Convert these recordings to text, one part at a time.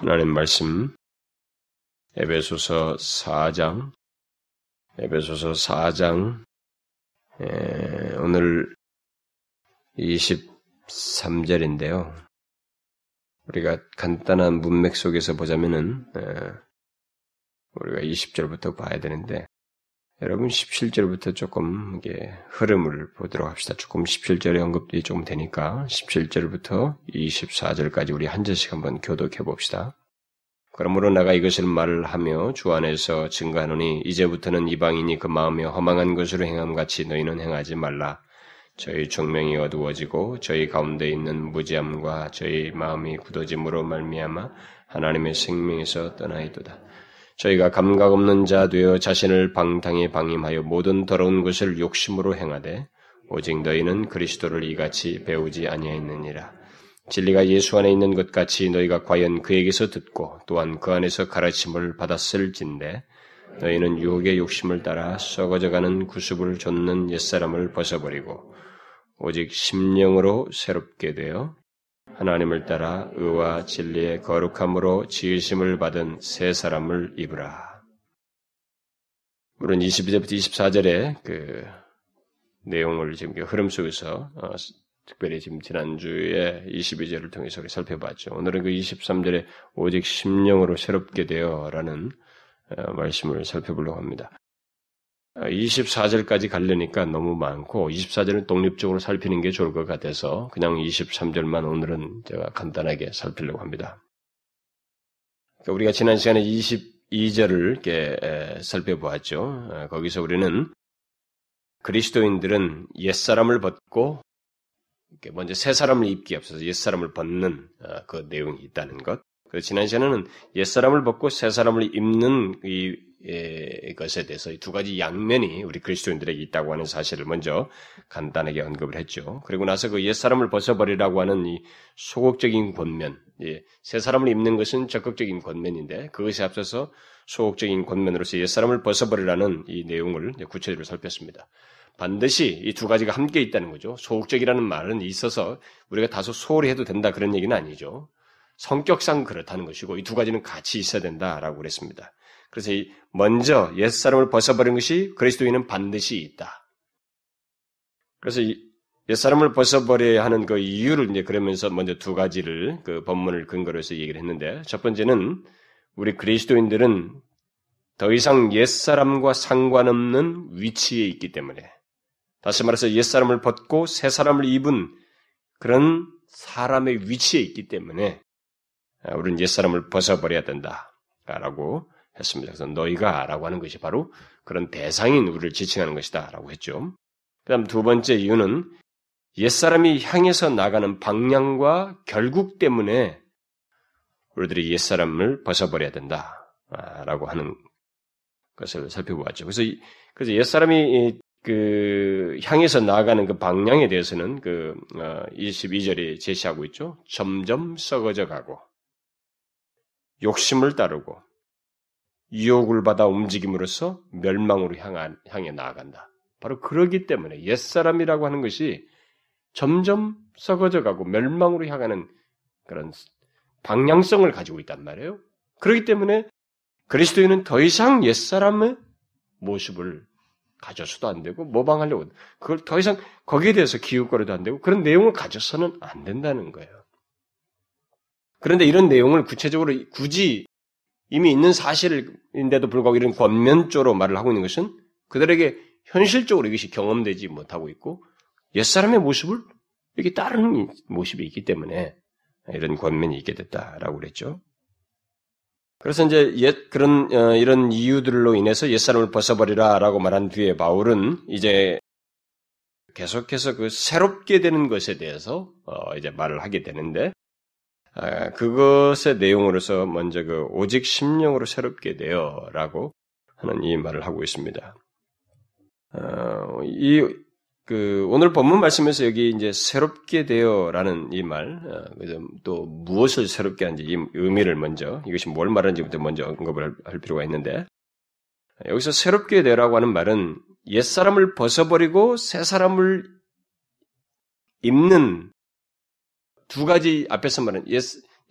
하나님 말씀. 에베소서 4장. 에베소서 4장. 에, 오늘 23절인데요. 우리가 간단한 문맥 속에서 보자면은 에, 우리가 20절부터 봐야 되는데 여러분 17절부터 조금 이게 흐름을 보도록 합시다. 조금 17절의 언급이 조금 되니까 17절부터 24절까지 우리 한 절씩 한번 교독해 봅시다. 그러므로 내가 이것을 말을 하며 주 안에서 증거하노니 이제부터는 이방인이 그 마음에 허망한 것으로 행함 같이 너희는 행하지 말라. 저희 종명이 어두워지고 저희 가운데 있는 무지함과 저희 마음이 굳어짐으로 말미암아 하나님의 생명에서 떠나이도다. 저희가 감각 없는 자 되어 자신을 방탕에 방임하여 모든 더러운 것을 욕심으로 행하되 오직 너희는 그리스도를 이같이 배우지 아니하였느니라. 진리가 예수 안에 있는 것 같이 너희가 과연 그에게서 듣고 또한 그 안에서 가르침을 받았을진데 너희는 유혹의 욕심을 따라 썩어져가는 구습을 좇는 옛사람을 벗어버리고 오직 심령으로 새롭게 되어 하나님을 따라 의와 진리의 거룩함으로 지으심을 받은 새 사람을 입으라. 물론 22절부터 24절의 그 내용을 지금 흐름 속에서 어, 특별히 지금 지난주에 22절을 통해서 살펴봤죠. 오늘은 그 23절에 오직 심령으로 새롭게 되어라는 어, 말씀을 살펴보려고 합니다. 24절까지 가려니까 너무 많고 24절은 독립적으로 살피는 게 좋을 것 같아서 그냥 23절만 오늘은 제가 간단하게 살피려고 합니다. 그러니까 우리가 지난 시간에 22절을 이렇게 살펴보았죠. 거기서 우리는 그리스도인들은 옛사람을 벗고 먼저 새 사람을 입기 앞서서 옛사람을 벗는 어, 그 내용이 있다는 것. 그 지난 시간에는 옛사람을 벗고 새 사람을 입는 이 것에 대해서 두 가지 양면이 우리 그리스도인들에게 있다고 하는 사실을 먼저 간단하게 언급을 했죠. 그리고 나서 그 옛사람을 벗어버리라고 하는 이 소극적인 권면, 예, 새 사람을 입는 것은 적극적인 권면인데 그것에 앞서서 소극적인 권면으로서 옛사람을 벗어버리라는 이 내용을 구체적으로 살폈습니다. 반드시 이 두 가지가 함께 있다는 거죠. 소극적이라는 말은 있어서 우리가 다소 소홀히 해도 된다 그런 얘기는 아니죠. 성격상 그렇다는 것이고 이 두 가지는 같이 있어야 된다라고 그랬습니다. 그래서 먼저 옛 사람을 벗어버린 것이 그리스도인은 반드시 있다. 그래서 옛 사람을 벗어버려야 하는 그 이유를 이제 그러면서 먼저 두 가지를 그 본문을 근거로 해서 얘기를 했는데 첫 번째는 우리 그리스도인들은 더 이상 옛 사람과 상관없는 위치에 있기 때문에 다시 말해서 옛 사람을 벗고 새 사람을 입은 그런 사람의 위치에 있기 때문에 우리는 옛사람을 벗어버려야 된다 라고 했습니다. 그래서 너희가 라고 하는 것이 바로 그런 대상인 우리를 지칭하는 것이다 라고 했죠. 그 다음 두 번째 이유는 옛사람이 향해서 나가는 방향과 결국 때문에 우리들이 옛사람을 벗어버려야 된다 라고 하는 것을 살펴보았죠. 그래서, 그래서 옛사람이 그 향해서 나아가는 그 방향에 대해서는 그 22절에 어, 제시하고 있죠. 점점 썩어져 가고 욕심을 따르고 유혹을 받아 움직임으로써 멸망으로 향한, 향해 나아간다. 바로 그러기 때문에 옛사람이라고 하는 것이 점점 썩어져 가고 멸망으로 향하는 그런 방향성을 가지고 있단 말이에요. 그렇기 때문에 그리스도인은 더 이상 옛사람의 모습을 가져서도 안 되고 모방하려고 그걸 더 이상 거기에 대해서 기웃거려도 안 되고 그런 내용을 가져서는 안 된다는 거예요. 그런데 이런 내용을 구체적으로 굳이 이미 있는 사실인데도 불구하고 이런 권면조로 말을 하고 있는 것은 그들에게 현실적으로 이것이 경험되지 못하고 있고 옛사람의 모습을 이렇게 따르는 모습이 있기 때문에 이런 권면이 있게 됐다라고 그랬죠. 그래서 이제 옛 그런 어, 이런 이유들로 인해서 옛사람을 벗어버리라라고 말한 뒤에 바울은 이제 계속해서 그 새롭게 되는 것에 대해서 어, 이제 말을 하게 되는데 아, 그것의 내용으로서 먼저 그 오직 심령으로 새롭게 되어라고 하는 이 말을 하고 있습니다. 어, 이그 오늘 본문 말씀에서 여기 이제 새롭게 되어라는 이 말, 어, 또 무엇을 새롭게 하는지 이 의미를 먼저 이것이 뭘 말하는지부터 먼저 언급을 할 필요가 있는데 여기서 새롭게 되라고 하는 말은 옛 사람을 벗어버리고 새 사람을 입는 두 가지 앞에서 말하는 옛,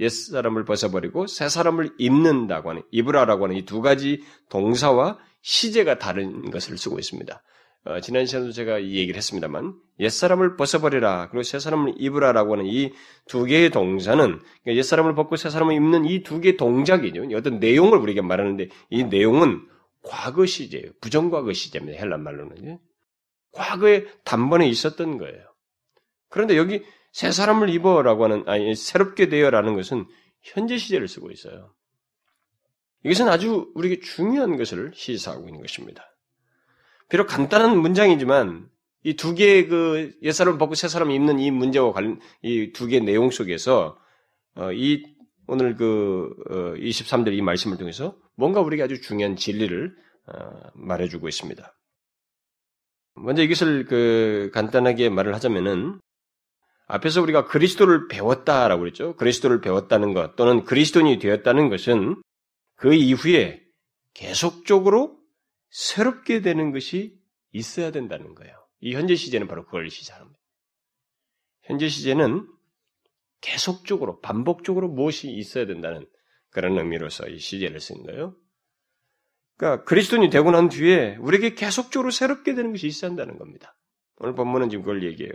옛 사람을 벗어버리고 새 사람을 입는다고 하는 입으라라고 하는 이 두 가지 동사와 시제가 다른 것을 쓰고 있습니다. 어, 지난 시간에도 제가 이 얘기를 했습니다만 옛 사람을 벗어버리라 그리고 새 사람을 입으라라고 하는 이 두 개의 동사는 그러니까 옛 사람을 벗고 새 사람을 입는 이 두 개의 동작이죠. 어떤 내용을 우리가 말하는데 이 내용은 과거 시제예요. 부정과거 시제입니다. 헬란 말로는 과거에 단번에 있었던 거예요. 그런데 여기 새 사람을 입어라고 하는 아니 새롭게 되어라는 것은 현재 시제를 쓰고 있어요. 이것은 아주 우리에게 중요한 것을 시사하고 있는 것입니다. 비록 간단한 문장이지만 이 두 개의 그 옛사람을 벗고 새 사람을 입는 이 문제와 관련 이 두 개의 내용 속에서 어, 이 오늘 그 어, 23절 이 말씀을 통해서 뭔가 우리에게 아주 중요한 진리를 어, 말해주고 있습니다. 먼저 이것을 그 간단하게 말을 하자면은 앞에서 우리가 그리스도를 배웠다라고 그랬죠. 그리스도를 배웠다는 것 또는 그리스도인이 되었다는 것은 그 이후에 계속적으로 새롭게 되는 것이 있어야 된다는 거예요. 이 현재 시제는 바로 그걸 시사합니다. 현재 시제는 계속적으로 반복적으로 무엇이 있어야 된다는 그런 의미로서 이 시제를 쓴 거예요. 그러니까 그리스도인이 되고 난 뒤에 우리에게 계속적으로 새롭게 되는 것이 있어야 한다는 겁니다. 오늘 본문은 지금 그걸 얘기해요.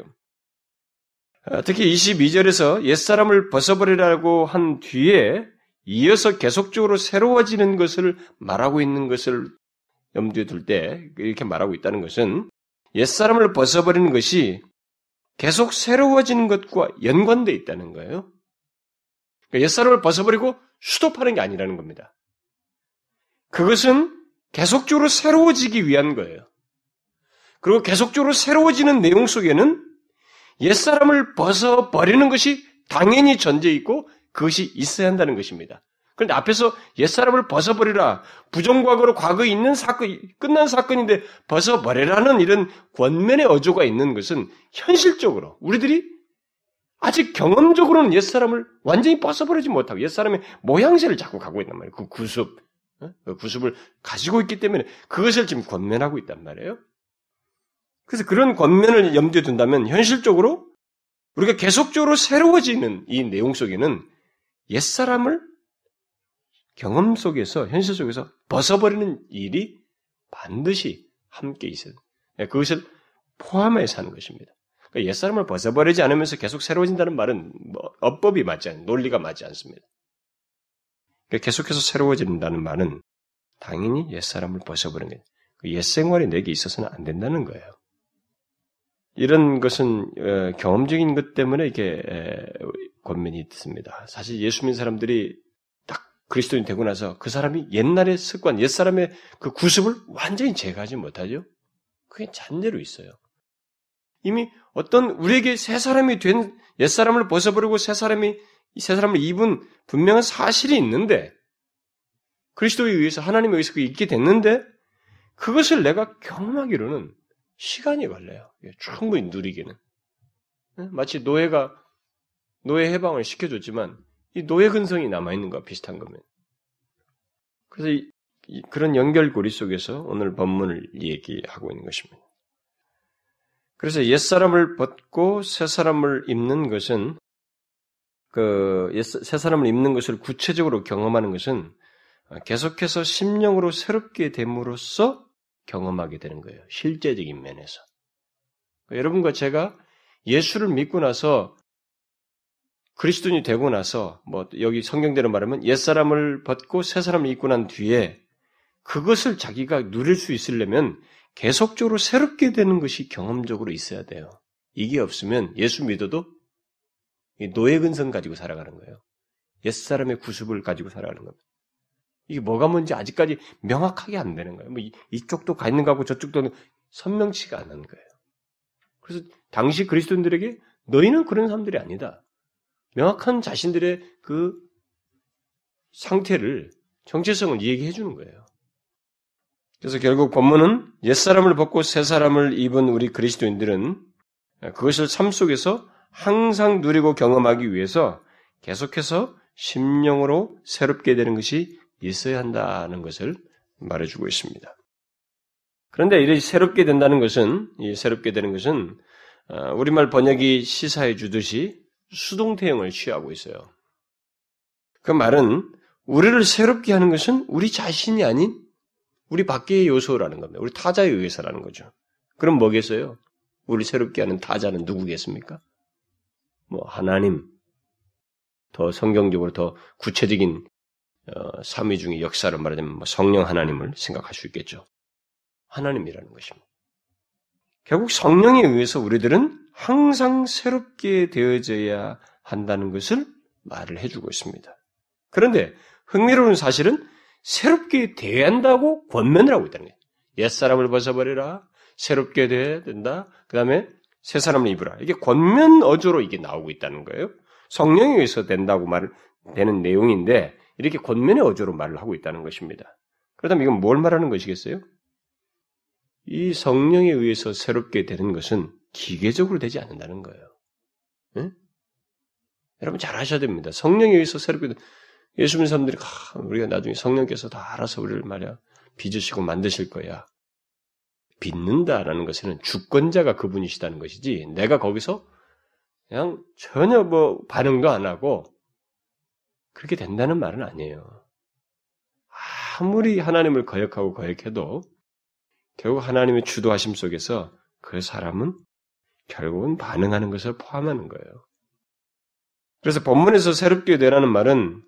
아, 특히 22절에서 옛사람을 벗어버리라고 한 뒤에 이어서 계속적으로 새로워지는 것을 말하고 있는 것을 염두에 둘 때 이렇게 말하고 있다는 것은 옛사람을 벗어버리는 것이 계속 새로워지는 것과 연관되어 있다는 거예요. 그러니까 옛사람을 벗어버리고 수도하는 게 아니라는 겁니다. 그것은 계속적으로 새로워지기 위한 거예요. 그리고 계속적으로 새로워지는 내용 속에는 옛사람을 벗어버리는 것이 당연히 전제 있고 그것이 있어야 한다는 것입니다. 그런데 앞에서 옛사람을 벗어버리라. 부정과거로 과거에 있는 사건, 끝난 사건인데 벗어버리라는 이런 권면의 어조가 있는 것은 현실적으로 우리들이 아직 경험적으로는 옛사람을 완전히 벗어버리지 못하고 옛사람의 모양새를 자꾸 갖고 있단 말이에요. 그 구습. 어? 그 구습을 가지고 있기 때문에 그것을 지금 권면하고 있단 말이에요. 그래서 그런 권면을 염두에 둔다면 현실적으로 우리가 계속적으로 새로워지는 이 내용 속에는 옛사람을 경험 속에서, 현실 속에서 벗어버리는 일이 반드시 함께 있어요. 예, 그것을 포함해서 하는 것입니다. 그러니까 옛사람을 벗어버리지 않으면서 계속 새로워진다는 말은 뭐 어법이 맞지 않, 논리가 맞지 않습니다. 그러니까 계속해서 새로워진다는 말은 당연히 옛사람을 벗어버리는 거예요. 그 옛생활이 내게 있어서는 안 된다는 거예요. 이런 것은 어, 경험적인 것 때문에 이렇게 권면이 있습니다. 사실 예수 믿는 사람들이 그리스도인 되고 나서 그 사람이 옛날의 습관, 옛 사람의 그 구습을 완전히 제거하지 못하죠? 그게 잔대로 있어요. 이미 어떤 우리에게 새 사람이 된 옛 사람을 벗어버리고 새 사람이, 새 사람을 입은 분명한 사실이 있는데, 그리스도에 의해서, 하나님에 의해서 그게 있게 됐는데, 그것을 내가 경험하기로는 시간이 걸려요. 충분히 누리기는. 마치 노예가 노예 해방을 시켜줬지만 이 노예 근성이 남아있는 것과 비슷한 겁니다. 그래서 이, 이, 그런 연결고리 속에서 오늘 본문을 얘기하고 있는 것입니다. 그래서 옛사람을 벗고 새사람을 입는 것은 그 새사람을 입는 것을 구체적으로 경험하는 것은 계속해서 심령으로 새롭게 됨으로써 경험하게 되는 거예요. 실제적인 면에서. 그러니까 여러분과 제가 예수를 믿고 나서 그리스도인이 되고 나서 뭐 여기 성경대로 말하면 옛 사람을 벗고 새 사람을 입고 난 뒤에 그것을 자기가 누릴 수 있으려면 계속적으로 새롭게 되는 것이 경험적으로 있어야 돼요. 이게 없으면 예수 믿어도 노예 근성 가지고 살아가는 거예요. 옛 사람의 구습을 가지고 살아가는 겁니다. 이게 뭐가 뭔지 아직까지 명확하게 안 되는 거예요. 뭐 이쪽도 가 있는 거고 저쪽도 선명치가 않은 거예요. 그래서 당시 그리스도인들에게 너희는 그런 사람들이 아니다. 명확한 자신들의 그 상태를 정체성을 얘기해 주는 거예요. 그래서 결국 본문은 옛사람을 벗고 새사람을 입은 우리 그리스도인들은 그것을 삶 속에서 항상 누리고 경험하기 위해서 계속해서 심령으로 새롭게 되는 것이 있어야 한다는 것을 말해주고 있습니다. 그런데 이렇게 새롭게 된다는 것은, 이 새롭게 되는 것은, 어, 우리말 번역이 시사해 주듯이 수동태형을 취하고 있어요. 그 말은 우리를 새롭게 하는 것은 우리 자신이 아닌 우리 밖의 요소라는 겁니다. 우리 타자에 의해서라는 거죠. 그럼 뭐겠어요? 우리 새롭게 하는 타자는 누구겠습니까? 뭐 하나님, 더 성경적으로 더 구체적인 어, 삼위 중의 역사를 말하자면 뭐 성령 하나님을 생각할 수 있겠죠. 하나님이라는 것입니다. 결국 성령에 의해서 우리들은 항상 새롭게 되어져야 한다는 것을 말을 해주고 있습니다. 그런데 흥미로운 사실은 새롭게 되어야 한다고 권면을 하고 있다는 거예요. 옛사람을 벗어버리라. 새롭게 돼야 된다. 그 다음에 새 사람을 입으라. 이게 권면 어조로 이게 나오고 있다는 거예요. 성령에 의해서 된다고 말 되는 내용인데 이렇게 권면의 어조로 말을 하고 있다는 것입니다. 그렇다면 이건 뭘 말하는 것이겠어요? 이 성령에 의해서 새롭게 되는 것은 기계적으로 되지 않는다는 거예요. 네? 여러분 잘 하셔야 됩니다. 성령에 의해서 새롭게 예수 믿는 사람들이 아, 우리가 나중에 성령께서 다 알아서 우리를 말이야 빚으시고 만드실 거야. 빚는다라는 것은 주권자가 그분이시다는 것이지 내가 거기서 그냥 전혀 뭐 반응도 안 하고 그렇게 된다는 말은 아니에요. 아무리 하나님을 거역하고 거역해도 결국 하나님의 주도하심 속에서 그 사람은 결국은 반응하는 것을 포함하는 거예요. 그래서 본문에서 새롭게 되라는 말은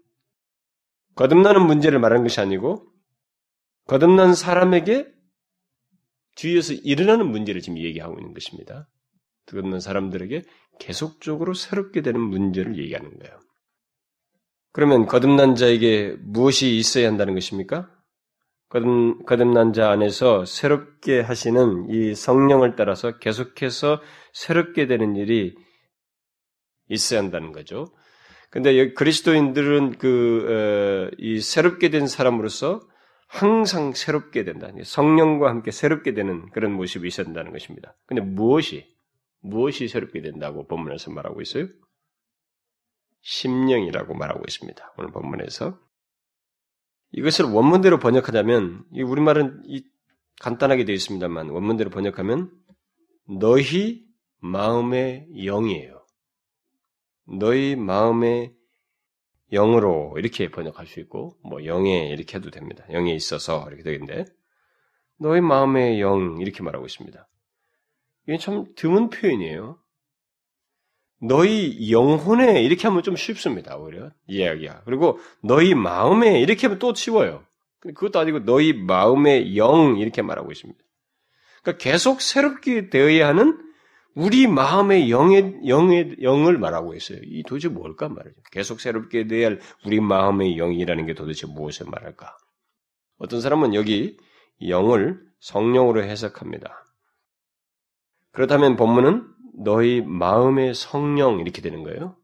거듭나는 문제를 말하는 것이 아니고 거듭난 사람에게 뒤에서 일어나는 문제를 지금 얘기하고 있는 것입니다. 거듭난 사람들에게 계속적으로 새롭게 되는 문제를 얘기하는 거예요. 그러면 거듭난 자에게 무엇이 있어야 한다는 것입니까? 거듭, 거듭난 자 안에서 새롭게 하시는 이 성령을 따라서 계속해서 새롭게 되는 일이 있어야 한다는 거죠. 근데 그리스도인들은 그, 어, 이 새롭게 된 사람으로서 항상 새롭게 된다. 성령과 함께 새롭게 되는 그런 모습이 있어야 된다는 것입니다. 근데 무엇이, 무엇이 새롭게 된다고 본문에서 말하고 있어요? 심령이라고 말하고 있습니다. 오늘 본문에서. 이것을 원문대로 번역하자면, 이 우리말은 이 간단하게 되어 있습니다만, 원문대로 번역하면, 너희 마음의 영이에요. 너희 마음의 영으로 이렇게 번역할 수 있고, 뭐 영에 이렇게 해도 됩니다. 영에 있어서 이렇게 되겠는데, 너희 마음의 영 이렇게 말하고 있습니다. 이게 참 드문 표현이에요. 너희 영혼에 이렇게 하면 좀 쉽습니다. 오히려 이야기야. 그리고 너희 마음에 이렇게 하면 또 쉬워요. 그것도 아니고 너희 마음의 영 이렇게 말하고 있습니다. 그러니까 계속 새롭게 되어야 하는 우리 마음의 영의 영의 영을 말하고 있어요. 이 도대체 뭘까 말이죠. 계속 새롭게 되어야 할 우리 마음의 영이라는 게 도대체 무엇을 말할까? 어떤 사람은 여기 영을 성령으로 해석합니다. 그렇다면 본문은 너희 마음의 성령 이렇게 되는 거예요.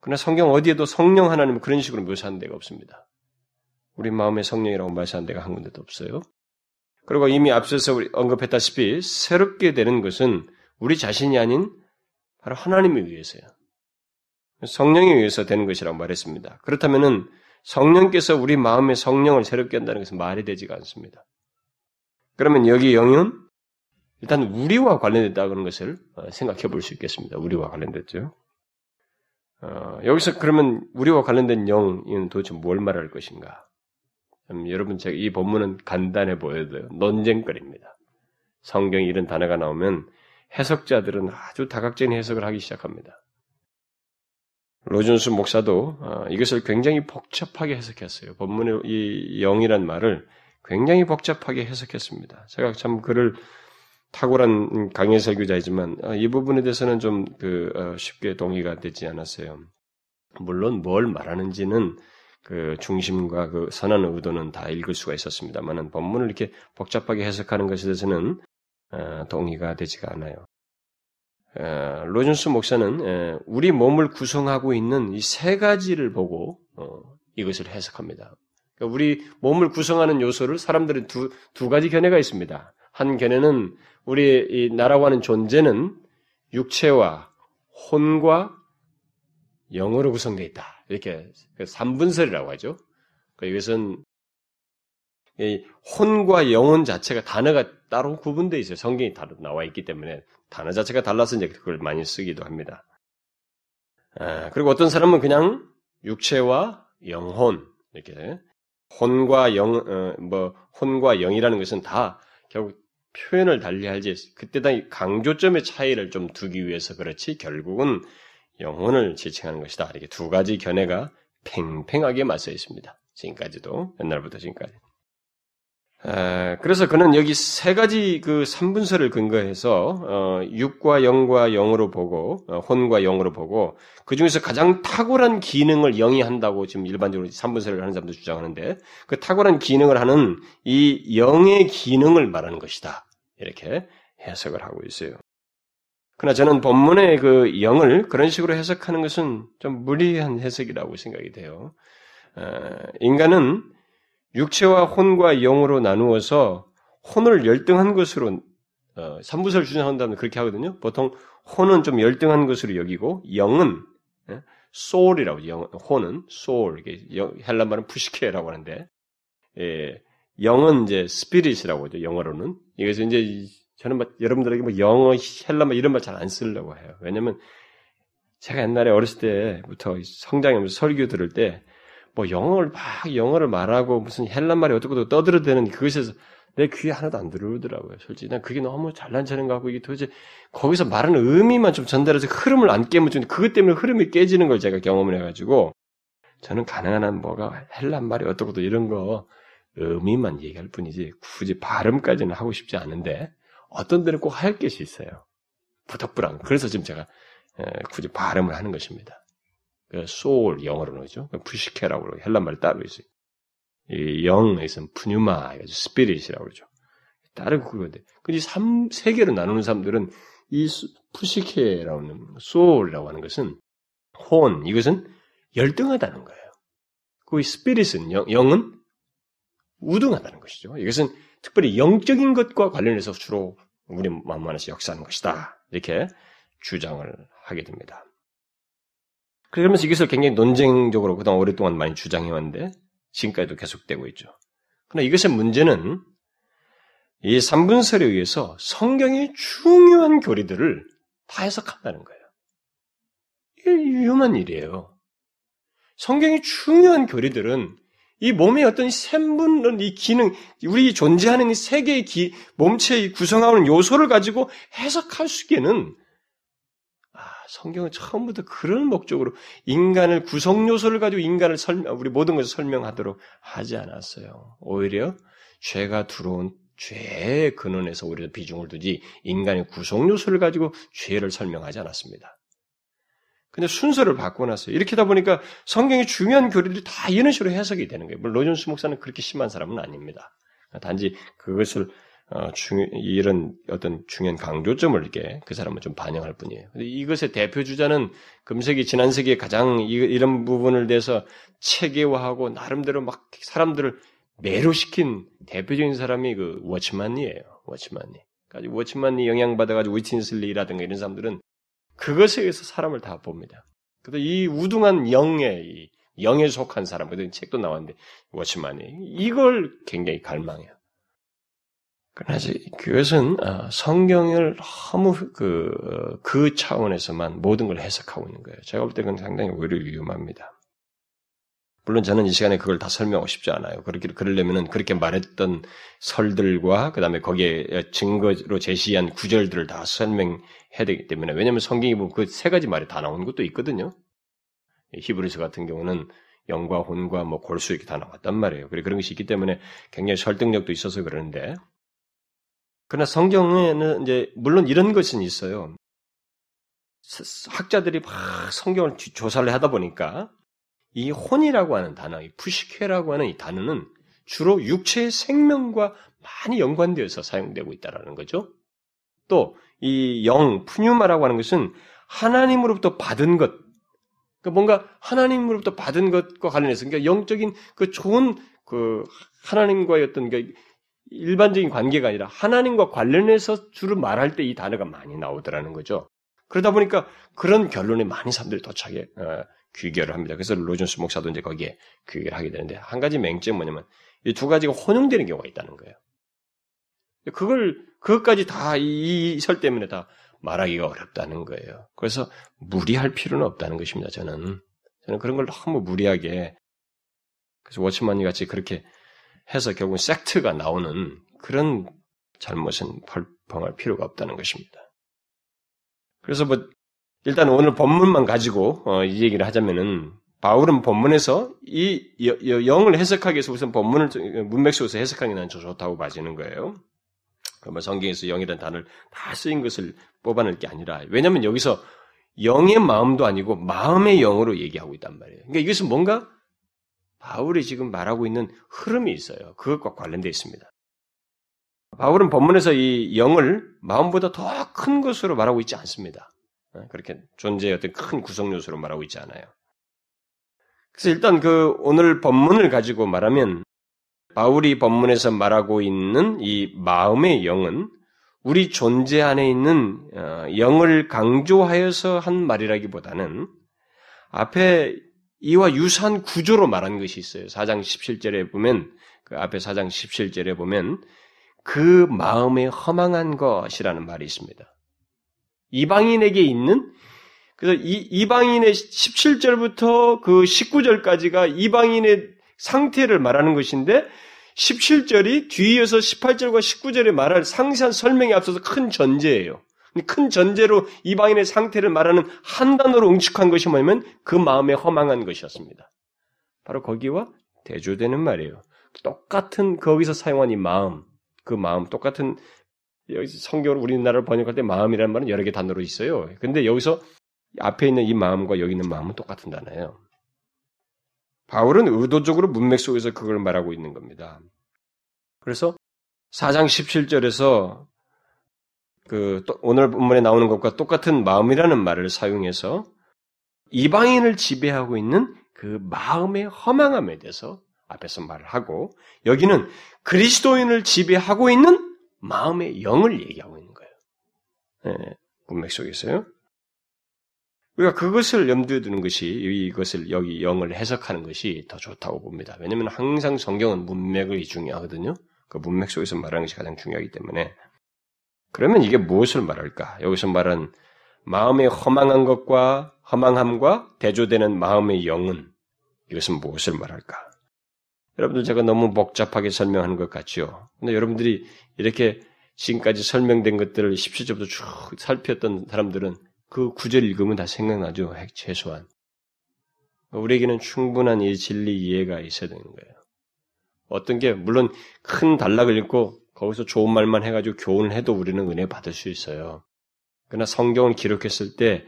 그러나 성경 어디에도 성령 하나님을 그런 식으로 묘사한 데가 없습니다. 우리 마음의 성령이라고 말하는 데가 한 군데도 없어요. 그리고 이미 앞서서 언급했다시피 새롭게 되는 것은 우리 자신이 아닌 바로 하나님에 의해서요. 성령에 의해서 되는 것이라고 말했습니다. 그렇다면은 성령께서 우리 마음의 성령을 새롭게 한다는 것은 말이 되지가 않습니다. 그러면 여기 영은 일단 우리와 관련됐다는 것을 어, 생각해 볼 수 있겠습니다. 우리와 관련됐죠. 어, 여기서 그러면 우리와 관련된 영은 도대체 뭘 말할 것인가? 음, 여러분 제가 이 본문은 간단해 보여도 논쟁거리입니다. 성경에 이런 단어가 나오면 해석자들은 아주 다각적인 해석을 하기 시작합니다. 로준수 목사도 어, 이것을 굉장히 복잡하게 해석했어요. 본문의 이 영이란 말을 굉장히 복잡하게 해석했습니다. 제가 참 그를 탁월한 강의 설교자이지만 아, 이 부분에 대해서는 좀그 어, 쉽게 동의가 되지 않았어요. 물론 뭘 말하는지는 그 중심과 그 선한 의도는 다 읽을 수가 있었습니다만은 본문을 이렇게 복잡하게 해석하는 것에 대해서는 어, 동의가 되지가 않아요. 어, 로준스 목사는 우리 몸을 구성하고 있는 이 세 가지를 보고 이것을 해석합니다. 그러니까 우리 몸을 구성하는 요소를 사람들은 두, 두 가지 견해가 있습니다. 한 견해는 우리 이 나라고 하는 존재는 육체와 혼과 영으로 구성되어 있다. 이렇게 그 삼분설이라고 하죠. 그러니까 이것은 혼과 영혼 자체가 단어가 따로 구분되어 있어요. 성경이 다로 나와 있기 때문에 단어 자체가 달라서 이제 그걸 많이 쓰기도 합니다. 아, 그리고 어떤 사람은 그냥 육체와 영혼 이렇게 혼과 영, 어, 뭐 혼과 영이라는 것은 다 결국 표현을 달리할지 그때 당 강조점의 차이를 좀 두기 위해서 그렇지 결국은 영혼을 지칭하는 것이다. 이렇게 두 가지 견해가 팽팽하게 맞서 있습니다. 지금까지도 옛날부터 지금까지. 에, 그래서 그는 여기 세 가지 그 삼분설을 근거해서 어, 육과 영과 영으로 보고 어, 혼과 영으로 보고 그 중에서 가장 탁월한 기능을 영이 한다고 지금 일반적으로 삼분설을 하는 사람도 주장하는데 그 탁월한 기능을 하는 이 영의 기능을 말하는 것이다 이렇게 해석을 하고 있어요. 그러나 저는 본문의 그 영을 그런 식으로 해석하는 것은 좀 무리한 해석이라고 생각이 돼요. 어, 인간은 육체와 혼과 영으로 나누어서 혼을 열등한 것으로 어, 삼부설 주장한다면 그렇게 하거든요. 보통 혼은 좀 열등한 것으로 여기고 영은 예? soul이라고 영, 혼은 soul 이게 헬란 말은 푸시케라고 하는데 예, 영은 이제 spirit이라고 하죠. 영어로는 이것은 이제 저는 막 여러분들에게 뭐 영어 헬란 말 이런 말 잘 안 쓰려고 해요. 왜냐면 제가 옛날에 어렸을 때부터 성장하면서 설교 들을 때 뭐 영어를 막 영어를 말하고 무슨 헬란 말이 어떻게 떠들어대는 그것에서 내 귀에 하나도 안 들어오더라고요. 솔직히 난 그게 너무 잘난 체는 것 같고 이게 도대체 거기서 말하는 의미만 좀 전달해서 흐름을 안좀 그것 때문에 흐름이 깨지는 걸 제가 경험을 해가지고 저는 가능한 한 뭐가 헬란 말이 어떻고도 이런 거 의미만 얘기할 뿐이지 굳이 발음까지는 하고 싶지 않은데 어떤 데는 꼭 할 것이 있어요. 부덕불안. 그래서 지금 제가 굳이 발음을 하는 것입니다. 그 소울 영어로는 그죠? 푸시케라고 그러고 헬란 말이 따로 있어요. 이 영에서는 푸뉴마, 스피릿이라고 그러죠. 다른 그건데. 근데 삼, 세 개로 나누는 사람들은 이 푸시케라고 하는 소울이라고 하는 것은 혼, 이것은 열등하다는 거예요. 그 스피릿은 영, 영은 우등하다는 것이죠. 이것은 특별히 영적인 것과 관련해서 주로 우리 안에서 역사하는 것이다. 이렇게 주장을 하게 됩니다. 그러면서 이것을 굉장히 논쟁적으로 그동안 오랫동안 많이 주장해왔는데 지금까지도 계속되고 있죠. 그러나 이것의 문제는 이 3분설에 의해서 성경의 중요한 교리들을 다 해석한다는 거예요. 이게 위험한 일이에요. 성경의 중요한 교리들은 이 몸의 어떤 샘분, 이 기능, 우리 존재하는 이 세계의 기, 몸체의 구성하는 요소를 가지고 해석할 수 있게는 성경은 처음부터 그런 목적으로 인간을 구성 요소를 가지고 인간을 설명, 우리 모든 것을 설명하도록 하지 않았어요. 오히려 죄가 들어온 죄의 근원에서 오히려 비중을 두지 인간의 구성 요소를 가지고 죄를 설명하지 않았습니다. 근데 순서를 바꿔놨어요. 이렇게 하다 보니까 성경의 중요한 교리들이 다 이런 식으로 해석이 되는 거예요. 물론 로존스 목사는 그렇게 심한 사람은 아닙니다. 단지 그것을 어, 중, 이런 어떤 중요한 강조점을 이렇게 그 사람은 좀 반영할 뿐이에요. 근데 이것의 대표 주자는 금세기 지난 세기에 가장 이, 이런 부분을 대해서 체계화하고 나름대로 막 사람들을 매료시킨 대표적인 사람이 그 워치만이에요. 워치만이. 그러니까 워치만이 영향받아가지고 위친슬리라든가 이런 사람들은 그것에 의해서 사람을 다 봅니다. 그래서 이 우등한 영의 이 영에 속한 사람, 그 책도 나왔는데 워치만이 이걸 굉장히 갈망해요. 그러나 그것은 어, 성경을 너무 그, 그 차원에서만 모든 걸 해석하고 있는 거예요. 제가 볼 때는 상당히 오히려 위험합니다. 물론 저는 이 시간에 그걸 다 설명하고 싶지 않아요. 그렇게, 그러려면은 그렇게 말했던 설들과 그 다음에 거기에 증거로 제시한 구절들을 다 설명해야 되기 때문에 왜냐하면 성경이 보면 그 세 가지 말이 다 나오는 것도 있거든요. 히브리서 같은 경우는 영과 혼과 뭐 골수 이렇게 다 나왔단 말이에요. 그래 그런 것이 있기 때문에 굉장히 설득력도 있어서 그러는데 그러나 성경에는 이제 물론 이런 것은 있어요. 학자들이 막 성경을 조사를 하다 보니까 이 혼이라고 하는 단어, 이 푸시케라고 하는 이 단어는 주로 육체의 생명과 많이 연관되어서 사용되고 있다라는 거죠. 또 이 영, 푸뉴마라고 하는 것은 하나님으로부터 받은 것, 그러니까 뭔가 하나님으로부터 받은 것과 관련해서 그러니까 영적인 그 좋은 그 하나님과의 어떤 그 일반적인 관계가 아니라 하나님과 관련해서 주로 말할 때 이 단어가 많이 나오더라는 거죠. 그러다 보니까 그런 결론에 많은 사람들이 도착해 어, 귀결을 합니다. 그래서 로준스 목사도 이제 거기에 귀결을 하게 되는데 한 가지 맹점은 뭐냐면 이 두 가지가 혼용되는 경우가 있다는 거예요. 그걸 그것까지 다 이 설 때문에 다 말하기가 어렵다는 거예요. 그래서 무리할 필요는 없다는 것입니다. 저는 저는 그런 걸 너무 무리하게 그래서 워치만이 같이 그렇게 해서 결국 섹트가 나오는 그런 잘못은 벌펑할 필요가 없다는 것입니다. 그래서 뭐 일단 오늘 본문만 가지고 어, 이 얘기를 하자면은 바울은 본문에서 이 영을 해석하기 위해서 우선 본문을 문맥 속에서 해석하는 게난 좋다고 봐지는 거예요. 그러면 성경에서 영이라는 단어를 다 쓰인 것을 뽑아낼 게 아니라 왜냐하면 여기서 영의 마음도 아니고 마음의 영으로 얘기하고 있단 말이에요. 그러니까 이것은 뭔가 바울이 지금 말하고 있는 흐름이 있어요. 그것과 관련되어 있습니다. 바울은 본문에서 이 영을 마음보다 더 큰 것으로 말하고 있지 않습니다. 어, 그렇게 존재의 어떤 큰 구성 요소로 말하고 있지 않아요. 그래서 일단 그 오늘 본문을 가지고 말하면 바울이 본문에서 말하고 있는 이 마음의 영은 우리 존재 안에 있는 어, 영을 강조하여서 한 말이라기보다는 앞에 이와 유사한 구조로 말한 것이 있어요. 4장 17절에 보면 그 앞에 4장 17절에 보면 그 마음에 허망한 것이라는 말이 있습니다. 이방인에게 있는 그래서 이 이방인의 17절부터 그 19절까지가 이방인의 상태를 말하는 것인데 17절이 뒤이어서 18절과 19절에 말할 상세한 설명에 앞서서 큰 전제예요. 큰 전제로 이방인의 상태를 말하는 한 단어로 응축한 것이 뭐냐면 그 마음에 허망한 것이었습니다. 바로 거기와 대조되는 말이에요. 똑같은 거기서 사용한 이 마음, 그 마음 똑같은 성경을 우리나라로 번역할 때 마음이라는 말은 여러 개 단어로 있어요. 근데 여기서 앞에 있는 이 마음과 여기 있는 마음은 똑같은 단어예요. 바울은 의도적으로 문맥 속에서 그걸 말하고 있는 겁니다. 그래서 4장 17절에서 그 오늘 본문에 나오는 것과 똑같은 마음이라는 말을 사용해서 이방인을 지배하고 있는 그 마음의 허망함에 대해서 앞에서 말을 하고 여기는 그리스도인을 지배하고 있는 마음의 영을 얘기하고 있는 거예요. 네, 문맥 속에서요. 우리가 그것을 염두에 두는 것이 이것을 여기 영을 해석하는 것이 더 좋다고 봅니다. 왜냐하면 항상 성경은 문맥이 중요하거든요. 그 문맥 속에서 말하는 것이 가장 중요하기 때문에 그러면 이게 무엇을 말할까? 여기서 말한 마음의 허망한 것과 허망함과 대조되는 마음의 영은 이것은 무엇을 말할까? 여러분들 제가 너무 복잡하게 설명하는 것 같죠? 근데 여러분들이 이렇게 지금까지 설명된 것들을 17절부터 쭉 살폈던 사람들은 그 구절 읽으면 다 생각나죠. 최소한. 우리에게는 충분한 이 진리 이해가 있어야 되는 거예요. 어떤 게 물론 큰 단락을 읽고 거기서 좋은 말만 해가지고 교훈을 해도 우리는 은혜 받을 수 있어요. 그러나 성경을 기록했을 때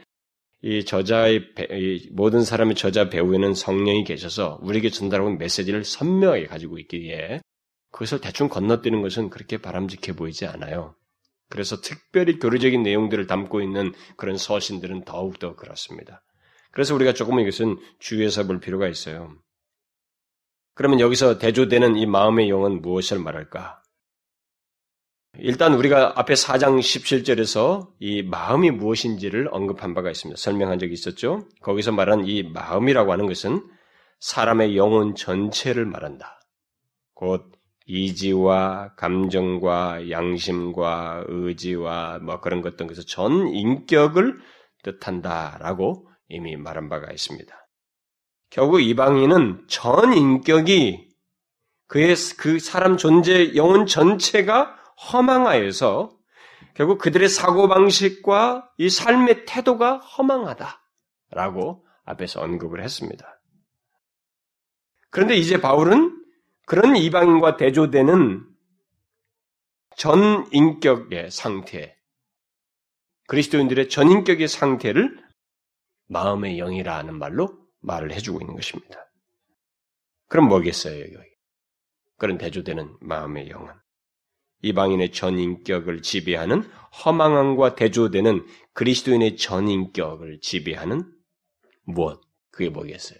이 저자의 이 모든 사람의 저자 배후에는 성령이 계셔서 우리에게 전달하고 있는 메시지를 선명하게 가지고 있기에 그것을 대충 건너뛰는 것은 그렇게 바람직해 보이지 않아요. 그래서 특별히 교리적인 내용들을 담고 있는 그런 서신들은 더욱더 그렇습니다. 그래서 우리가 조금 이것은 주의해서 볼 필요가 있어요. 그러면 여기서 대조되는 이 마음의 영은 무엇을 말할까? 일단 우리가 앞에 4장 17절에서 이 마음이 무엇인지를 언급한 바가 있습니다. 설명한 적이 있었죠. 거기서 말한 이 마음이라고 하는 것은 사람의 영혼 전체를 말한다. 곧 이지와 감정과 양심과 의지와 뭐 그런 것등 그래서 전 인격을 뜻한다라고 이미 말한 바가 있습니다. 결국 이방인은 전 인격이 그의 그 사람 존재 영혼 전체가 허망하여서 결국 그들의 사고방식과 이 삶의 태도가 허망하다라고 앞에서 언급을 했습니다. 그런데 이제 바울은 그런 이방인과 대조되는 전 인격의 상태, 그리스도인들의 전 인격의 상태를 마음의 영이라 하는 말로 말을 해주고 있는 것입니다. 그럼 뭐겠어요, 여기? 그런 대조되는 마음의 영은. 이방인의 전인격을 지배하는 허망함과 대조되는 그리스도인의 전인격을 지배하는 무엇? 그게 뭐겠어요?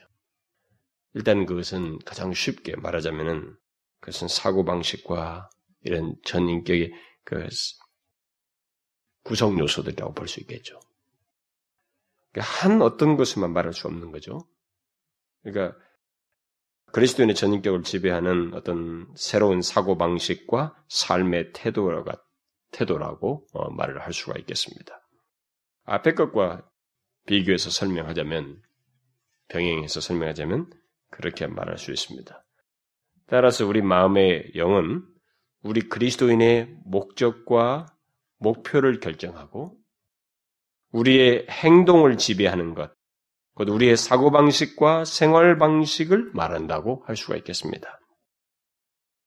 일단 그것은 가장 쉽게 말하자면은 그것은 사고방식과 이런 전인격의 그 구성 요소들이라고 볼 수 있겠죠. 그러니까 한 어떤 것을만 말할 수 없는 거죠. 그러니까 그리스도인의 전인격을 지배하는 어떤 새로운 사고 방식과 삶의 태도가 태도라고 어, 말을 할 수가 있겠습니다. 앞의 것과 비교해서 설명하자면 병행해서 설명하자면 그렇게 말할 수 있습니다. 따라서 우리 마음의 영은 우리 그리스도인의 목적과 목표를 결정하고 우리의 행동을 지배하는 것, 곧 우리의 사고방식과 생활방식을 말한다고 할 수가 있겠습니다.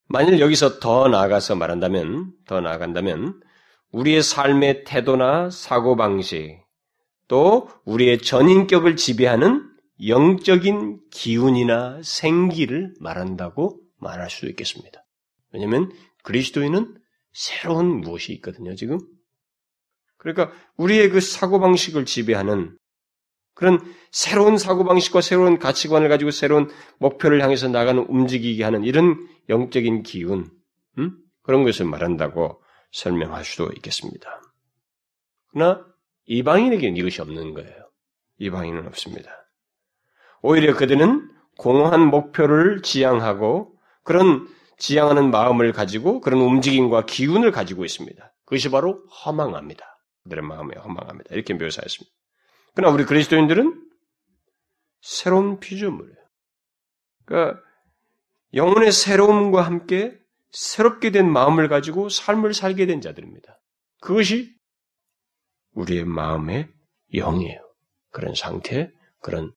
만일 여기서 더 나아가서 말한다면, 더 나아간다면, 우리의 삶의 태도나 사고방식, 또 우리의 전인격을 지배하는 영적인 기운이나 생기를 말한다고 말할 수 있겠습니다. 왜냐하면 그리스도인은 새로운 무엇이 있거든요, 지금. 그러니까 우리의 그 사고방식을 지배하는 그런 새로운 사고방식과 새로운 가치관을 가지고 새로운 목표를 향해서 나가는 움직이게 하는 이런 영적인 기운, 음? 그런 것을 말한다고 설명할 수도 있겠습니다. 그러나 이방인에게는 이것이 없는 거예요. 이방인은 없습니다. 오히려 그들은 공허한 목표를 지향하고 그런 지향하는 마음을 가지고 그런 움직임과 기운을 가지고 있습니다. 그것이 바로 허망합니다. 그들의 마음에 허망합니다. 이렇게 묘사했습니다. 그러나 우리 그리스도인들은 새로운 피조물이에요. 그러니까 영혼의 새로움과 함께 새롭게 된 마음을 가지고 삶을 살게 된 자들입니다. 그것이 우리의 마음의 영이에요. 그런 상태, 그런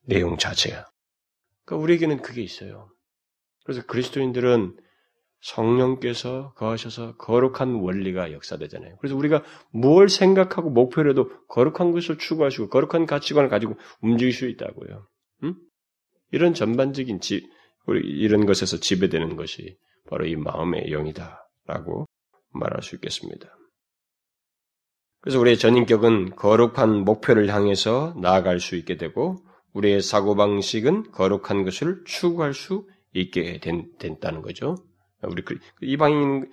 내용 자체야. 그러니까 우리에게는 그게 있어요. 그래서 그리스도인들은 성령께서 거하셔서 거룩한 원리가 역사되잖아요. 그래서 우리가 뭘 생각하고 목표를 해도 거룩한 것을 추구하시고 거룩한 가치관을 가지고 움직일 수 있다고요. 음? 이런 전반적인 지, 우리 이런 것에서 지배되는 것이 바로 이 마음의 영이다라고 말할 수 있겠습니다. 그래서 우리의 전인격은 거룩한 목표를 향해서 나아갈 수 있게 되고 우리의 사고방식은 거룩한 것을 추구할 수 있게 된, 됐다는 거죠. 우리 그, 그 이방인의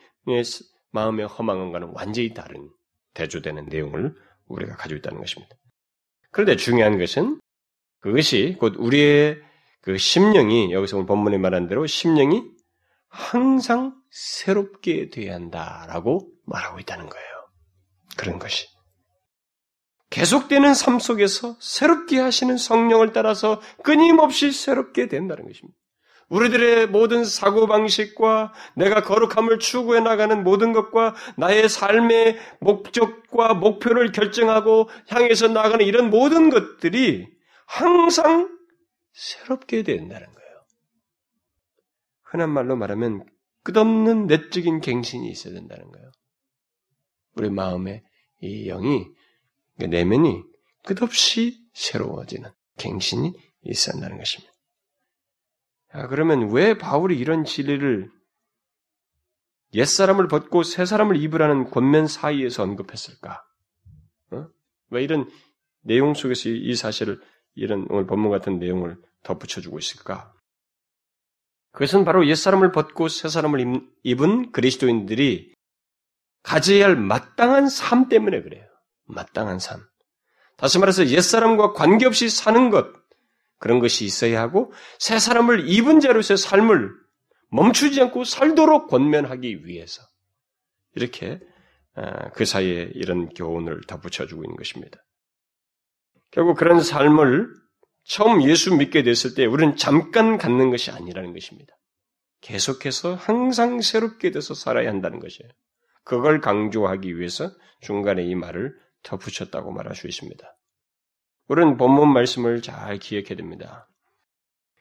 마음의 허망함과는 완전히 다른 대조되는 내용을 우리가 가지고 있다는 것입니다. 그런데 중요한 것은 그것이 곧 우리의 그 심령이 여기서 오늘 본문에 말한 대로 심령이 항상 새롭게 되어야 한다라고 말하고 있다는 거예요. 그런 것이. 계속되는 삶 속에서 새롭게 하시는 성령을 따라서 끊임없이 새롭게 된다는 것입니다. 우리들의 모든 사고방식과 내가 거룩함을 추구해 나가는 모든 것과 나의 삶의 목적과 목표를 결정하고 향해서 나가는 이런 모든 것들이 항상 새롭게 된다는 거예요. 흔한 말로 말하면 끝없는 내적인 갱신이 있어야 된다는 거예요. 우리 마음의 이 영이 내면이 끝없이 새로워지는 갱신이 있어야 한다는 것입니다. 아, 그러면 왜 바울이 이런 진리를 옛사람을 벗고 새사람을 입으라는 권면 사이에서 언급했을까? 어? 왜 이런 내용 속에서 이 사실을 이런 오늘 본문 같은 내용을 덧붙여주고 있을까? 그것은 바로 옛사람을 벗고 새사람을 입은 그리스도인들이 가져야 할 마땅한 삶 때문에 그래요. 마땅한 삶. 다시 말해서 옛사람과 관계없이 사는 것, 그런 것이 있어야 하고, 새 사람을 입은 자로서의 삶을 멈추지 않고 살도록 권면하기 위해서. 이렇게 아, 그 사이에 이런 교훈을 덧붙여주고 있는 것입니다. 결국 그런 삶을 처음 예수 믿게 됐을 때 우리는 잠깐 갖는 것이 아니라는 것입니다. 계속해서 항상 새롭게 돼서 살아야 한다는 것이에요. 그걸 강조하기 위해서 중간에 이 말을 덧붙였다고 말할 수 있습니다. 우리는 본문 말씀을 잘 기억해야 됩니다.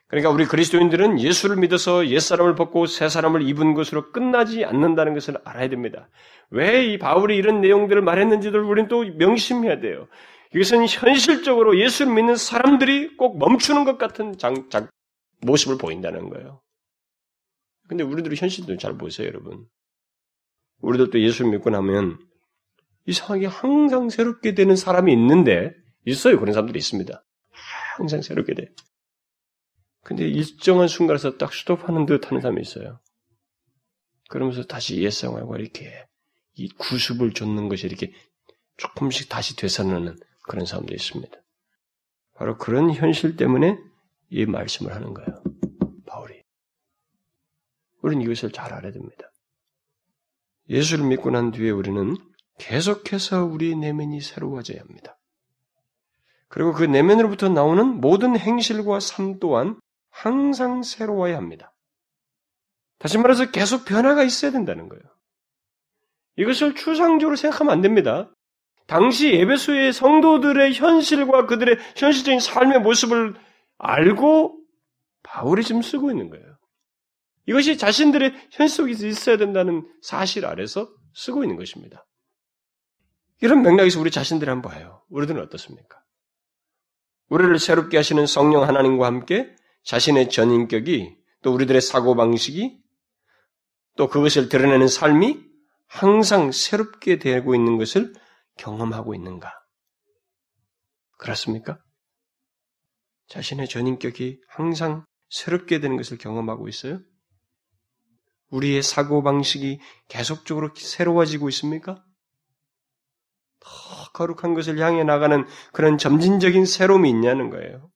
그러니까 우리 그리스도인들은 예수를 믿어서 옛사람을 벗고 새사람을 입은 것으로 끝나지 않는다는 것을 알아야 됩니다. 왜 이 바울이 이런 내용들을 말했는지를 우리는 또 명심해야 돼요. 이것은 현실적으로 예수를 믿는 사람들이 꼭 멈추는 것 같은 장, 장, 모습을 보인다는 거예요. 근데 우리들이 현실도 잘 보세요, 여러분. 우리들도 예수를 믿고 나면 이상하게 항상 새롭게 되는 사람이 있는데, 있어요. 그런 사람들이 있습니다. 항상 새롭게 돼. 근데 일정한 순간에서 딱 스톱하는 듯 하는 사람이 있어요. 그러면서 다시 옛생활과 이렇게 이 구습을 줬는 것이 이렇게 조금씩 다시 되살아나는 그런 사람도 있습니다. 바로 그런 현실 때문에 이 말씀을 하는 거예요. 바울이. 우리는 이것을 잘 알아야 됩니다. 예수를 믿고 난 뒤에 우리는 계속해서 우리 내면이 새로워져야 합니다. 그리고 그 내면으로부터 나오는 모든 행실과 삶 또한 항상 새로워야 합니다. 다시 말해서 계속 변화가 있어야 된다는 거예요. 이것을 추상적으로 생각하면 안 됩니다. 당시 예배소의 성도들의 현실과 그들의 현실적인 삶의 모습을 알고 바울이 지금 쓰고 있는 거예요. 이것이 자신들의 현실 속에 있어야 된다는 사실 아래서 쓰고 있는 것입니다. 이런 맥락에서 우리 자신들을 한번 봐요. 우리들은 어떻습니까? 우리를 새롭게 하시는 성령 하나님과 함께 자신의 전인격이 또 우리들의 사고방식이 또 그것을 드러내는 삶이 항상 새롭게 되고 있는 것을 경험하고 있는가? 그렇습니까? 자신의 전인격이 항상 새롭게 되는 것을 경험하고 있어요? 우리의 사고방식이 계속적으로 새로워지고 있습니까? 더 거룩한 것을 향해 나가는 그런 점진적인 새로움이 있냐는 거예요.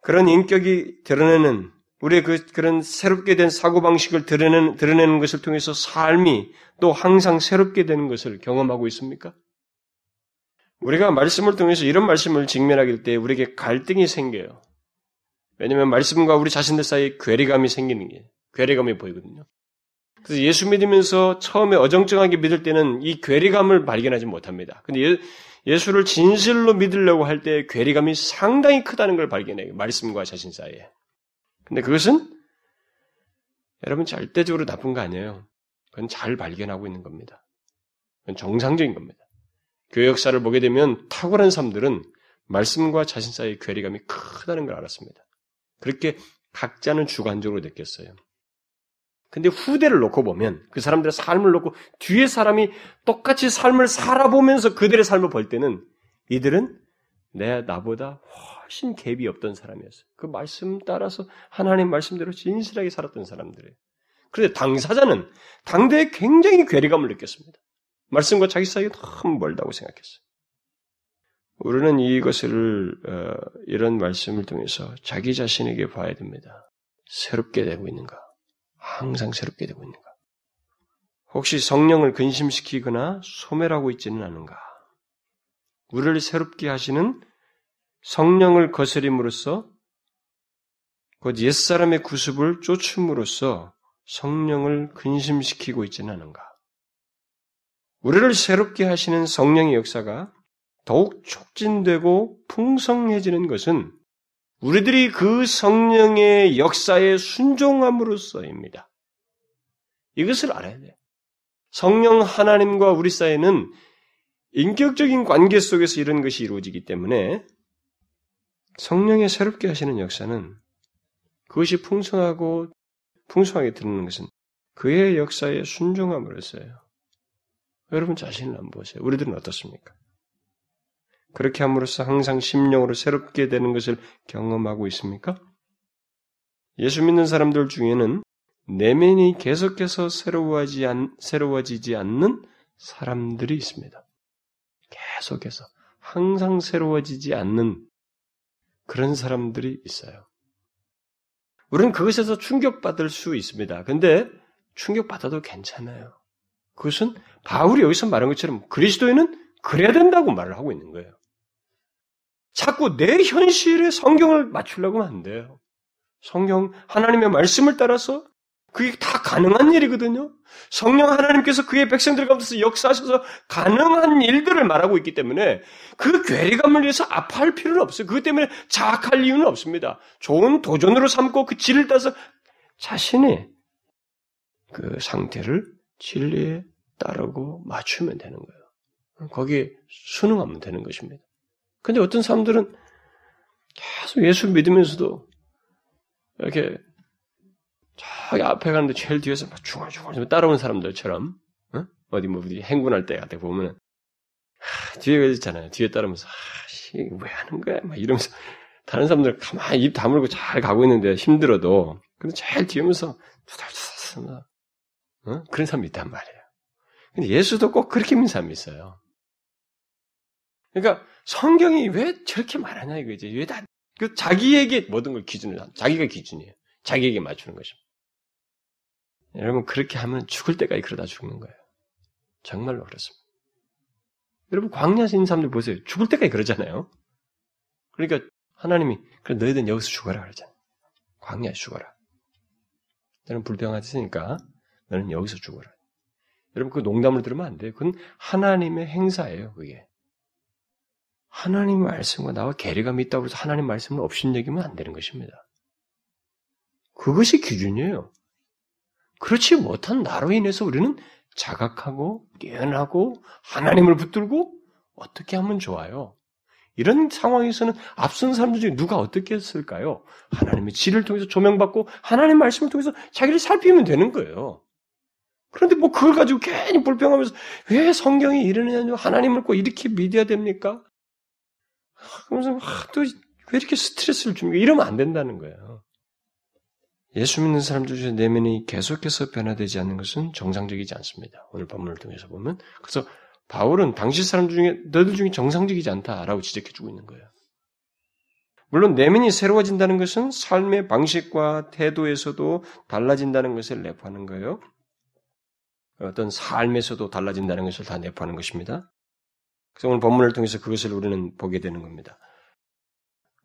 그런 인격이 드러내는 우리의 그, 그런 새롭게 된 사고방식을 드러내는, 드러내는 것을 통해서 삶이 또 항상 새롭게 되는 것을 경험하고 있습니까? 우리가 말씀을 통해서 이런 말씀을 직면하길 때 우리에게 갈등이 생겨요. 왜냐하면 말씀과 우리 자신들 사이에 괴리감이 생기는 게 괴리감이 보이거든요. 그래서 예수 믿으면서 처음에 어정쩡하게 믿을 때는 이 괴리감을 발견하지 못합니다. 근데 예, 수를 진실로 믿으려고 할 때 괴리감이 상당히 크다는 걸 발견해요. 말씀과 자신 사이에. 근데 그것은 여러분 절대적으로 나쁜 거 아니에요. 그건 잘 발견하고 있는 겁니다. 그건 정상적인 겁니다. 교회 역사를 보게 되면 탁월한 사람들은 말씀과 자신 사이의 괴리감이 크다는 걸 알았습니다. 그렇게 각자는 주관적으로 느꼈어요. 근데 후대를 놓고 보면 그 사람들의 삶을 놓고 뒤에 사람이 똑같이 삶을 살아보면서 그들의 삶을 볼 때는 이들은 내 나보다 훨씬 갭이 없던 사람이었어요. 그 말씀 따라서 하나님 말씀대로 진실하게 살았던 사람들이에요. 그런데 당사자는 당대에 굉장히 괴리감을 느꼈습니다. 말씀과 자기 사이가 너무 멀다고 생각했어요. 우리는 이것을 어, 이런 말씀을 통해서 자기 자신에게 봐야 됩니다. 새롭게 되고 있는가? 항상 새롭게 되고 있는가? 혹시 성령을 근심시키거나 소멸하고 있지는 않은가? 우리를 새롭게 하시는 성령을 거스림으로써 곧 옛사람의 구습을 쫓음으로써 성령을 근심시키고 있지는 않은가? 우리를 새롭게 하시는 성령의 역사가 더욱 촉진되고 풍성해지는 것은 우리들이 그 성령의 역사에 순종함으로써입니다. 이것을 알아야 돼요. 성령 하나님과 우리 사이에는 인격적인 관계 속에서 이런 것이 이루어지기 때문에 성령의 새롭게 하시는 역사는 그것이 풍성하고 풍성하게 드러나는 것은 그의 역사에 순종함으로써요. 여러분 자신을 한번 보세요. 우리들은 어떻습니까? 그렇게 함으로써 항상 심령으로 새롭게 되는 것을 경험하고 있습니까? 예수 믿는 사람들 중에는 내면이 계속해서 새로워지 않, 새로워지지 않는 사람들이 있습니다. 계속해서 항상 새로워지지 않는 그런 사람들이 있어요. 우리는 그것에서 충격받을 수 있습니다. 근데 충격받아도 괜찮아요. 그것은 바울이 여기서 말한 것처럼 그리스도인은 그래야 된다고 말을 하고 있는 거예요. 자꾸 내 현실에 성경을 맞추려고 하면 안 돼요. 성경, 하나님의 말씀을 따라서 그게 다 가능한 일이거든요. 성령 하나님께서 그의 백성들 가운데서 역사하셔서 가능한 일들을 말하고 있기 때문에 그 괴리감을 위해서 아파할 필요는 없어요. 그것 때문에 자학할 이유는 없습니다. 좋은 도전으로 삼고 그 질을 따서 자신의 그 상태를 진리에 따르고 맞추면 되는 거예요. 거기에 순응하면 되는 것입니다. 근데 어떤 사람들은 계속 예수 믿으면서도 이렇게 저기 앞에 가는데 제일 뒤에서 막 중얼중얼 따라온 사람들처럼 어? 디뭐 행군할 때 같아 보면은 하, 뒤에 있잖아요. 뒤에 따르면서 아, 왜 하는 거야? 막 이러면서 다른 사람들 가만히 입 다물고 잘 가고 있는데 힘들어도 근데 제일 뒤에면서 투덜투덜 어? 그런 사람이 있단 말이에요. 근데 예수도 꼭 그렇게 믿는 사람이 있어요. 그러니까 성경이 왜 저렇게 말하냐 이거지. 왜 다, 그 자기에게 모든 걸 기준으로, 자기가 기준이에요. 자기에게 맞추는 것입니다. 여러분, 그렇게 하면 죽을 때까지 그러다 죽는 거예요. 정말로 그렇습니다. 여러분, 광야에 있는 사람들 보세요. 죽을 때까지 그러잖아요. 그러니까 하나님이 그래 너희들은 여기서 죽어라 그러잖아요. 광야에 죽어라. 너는 불평하으니까 너는 여기서 죽어라. 여러분 그 농담을 들으면 안 돼요. 그건 하나님의 행사예요. 그게. 하나님 말씀과 나와 괴리감이 있다고 해서 하나님 말씀을 없인 얘기면 안 되는 것입니다. 그것이 기준이에요. 그렇지 못한 나로 인해서 우리는 자각하고 깨어나고 하나님을 붙들고 어떻게 하면 좋아요? 이런 상황에서는 앞선 사람들 중에 누가 어떻게 했을까요? 하나님의 지를 통해서 조명받고 하나님 말씀을 통해서 자기를 살피면 되는 거예요. 그런데 뭐 그걸 가지고 괜히 불평하면서 왜 성경이 이러느냐, 하나님을 꼭 이렇게 믿어야 됩니까? 그러면서 아, 또왜 이렇게 스트레스를 줍니까? 이러면 안 된다는 거예요. 예수 믿는 사람들 중에 내면이 계속해서 변화되지 않는 것은 정상적이지 않습니다. 오늘 본문을 통해서 보면. 그래서 바울은 당시 사람들 중에 너희들 중에 정상적이지 않다라고 지적해주고 있는 거예요. 물론 내면이 새로워진다는 것은 삶의 방식과 태도에서도 달라진다는 것을 내포하는 거예요. 어떤 삶에서도 달라진다는 것을 다 내포하는 것입니다. 그래서 오늘 본문을 통해서 그것을 우리는 보게 되는 겁니다.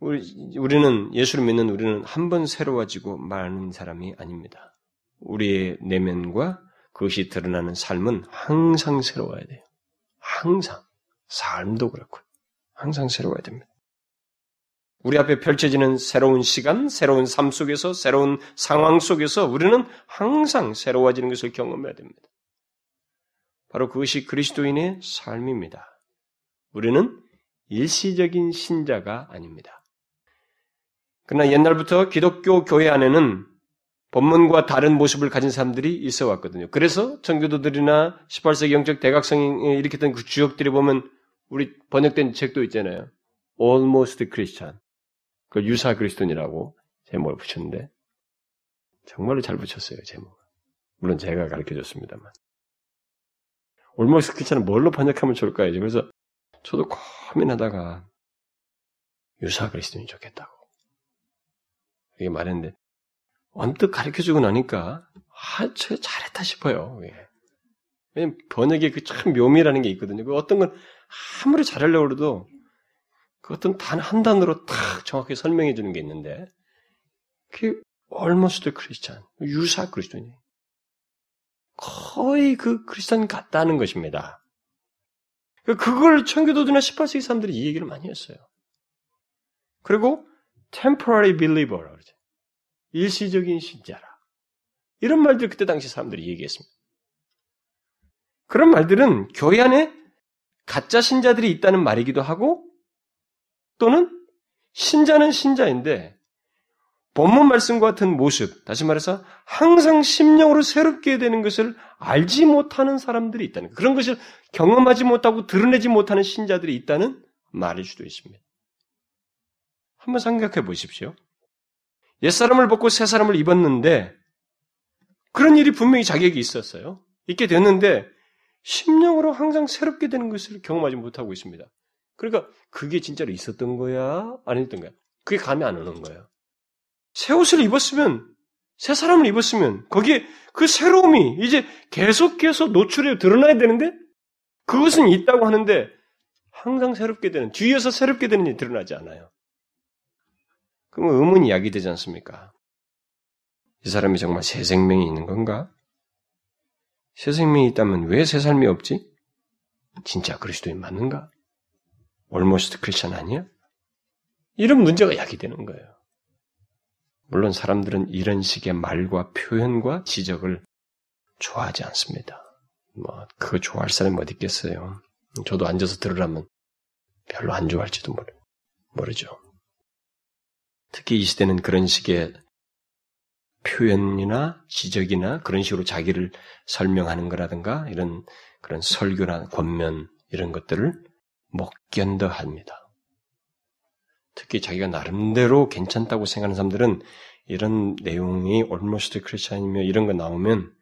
우리, 우리는 예수를 믿는 우리는 한 번 새로워지고 마는 사람이 아닙니다. 우리의 내면과 그것이 드러나는 삶은 항상 새로워야 돼요. 항상. 삶도 그렇고 항상 새로워야 됩니다. 우리 앞에 펼쳐지는 새로운 시간, 새로운 삶 속에서, 새로운 상황 속에서 우리는 항상 새로워지는 것을 경험해야 됩니다. 바로 그것이 그리스도인의 삶입니다. 우리는 일시적인 신자가 아닙니다. 그러나 옛날부터 기독교 교회 안에는 본문과 다른 모습을 가진 사람들이 있어 왔거든요. 그래서 청교도들이나 18세기 영적 대각성이 일으켰던 그 주역들이 보면 우리 번역된 책도 있잖아요. Almost Christian. 그 유사 그리스도인이라고 제목을 붙였는데 정말로 잘 붙였어요, 제목. 물론 제가 가르쳐 줬습니다만. Almost Christian은 뭘로 번역하면 좋을까요? 그래서 저도 고민하다가 유사 그리스도인이 좋겠다고. 이게 말했는데 언뜻 가르쳐 주고 나니까 아, 저 잘했다 싶어요. 왜냐면 번역의 그 참 묘미라는 게 있거든요. 그 어떤 건 아무리 잘하려고 해도 그 어떤 단 한 단어로 딱 정확히 설명해 주는 게 있는데 그게 almost 크리스찬, 유사 그리스도인. 거의 그 크리스찬 같다는 것입니다. 그걸 청교도들이나 18세기 사람들이 이 얘기를 많이 했어요. 그리고 temporary believer 그러죠. 일시적인 신자라. 이런 말들 그때 당시 사람들이 얘기했습니다. 그런 말들은 교회 안에 가짜 신자들이 있다는 말이기도 하고 또는 신자는 신자인데 본문 말씀과 같은 모습, 다시 말해서 항상 심령으로 새롭게 되는 것을 알지 못하는 사람들이 있다는 그런 것을 경험하지 못하고 드러내지 못하는 신자들이 있다는 말일 수도 있습니다. 한번 생각해 보십시오. 옛사람을 벗고 새사람을 입었는데 그런 일이 분명히 자기에게 있었어요. 있게 됐는데 심령으로 항상 새롭게 되는 것을 경험하지 못하고 있습니다. 그러니까 그게 진짜로 있었던 거야? 아니었던 거야? 그게 감이 안 오는 거예요. 새 옷을 입었으면 새 사람을 입었으면 거기에 그 새로움이 이제 계속해서 노출해 드러나야 되는데 그것은 있다고 하는데 항상 새롭게 되는 뒤에서 새롭게 되는 일이 드러나지 않아요. 그러면 의문이 야기되지 않습니까? 이 사람이 정말 새 생명이 있는 건가? 새 생명이 있다면 왜 새 삶이 없지? 진짜 그리스도인 맞는가? 올모스트 크리스천 아니야? 이런 문제가 야기되는 거예요. 물론 사람들은 이런 식의 말과 표현과 지적을 좋아하지 않습니다. 뭐, 그거 좋아할 사람이 어디 있겠어요. 저도 앉아서 들으라면 별로 안 좋아할지도 모르, 모르죠. 특히 이 시대는 그런 식의 표현이나 지적이나 그런 식으로 자기를 설명하는 거라든가 이런 그런 설교나 권면 이런 것들을 못 견뎌 합니다. 특히 자기가 나름대로 괜찮다고 생각하는 사람들은 이런 내용이 almost 크리스찬이며 이런 거 나오면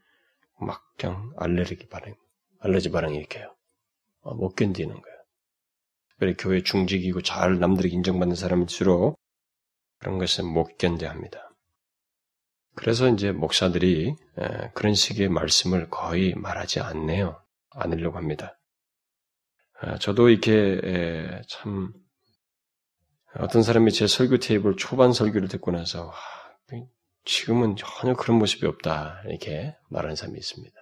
막 그냥 알레르기 반응, 알레르기 반응이 일으켜요. 어, 못 견디는 거예요. 그래 교회 중직이고 잘 남들에게 인정받는 사람일수록 그런 것은 못 견뎌합니다. 그래서 이제 목사들이 그런 식의 말씀을 거의 말하지 않네요. 않으려고 합니다. 저도 이렇게 참 어떤 사람이 제 설교 테이블 초반 설교를 듣고 나서 지금은 전혀 그런 모습이 없다 이렇게 말하는 사람이 있습니다.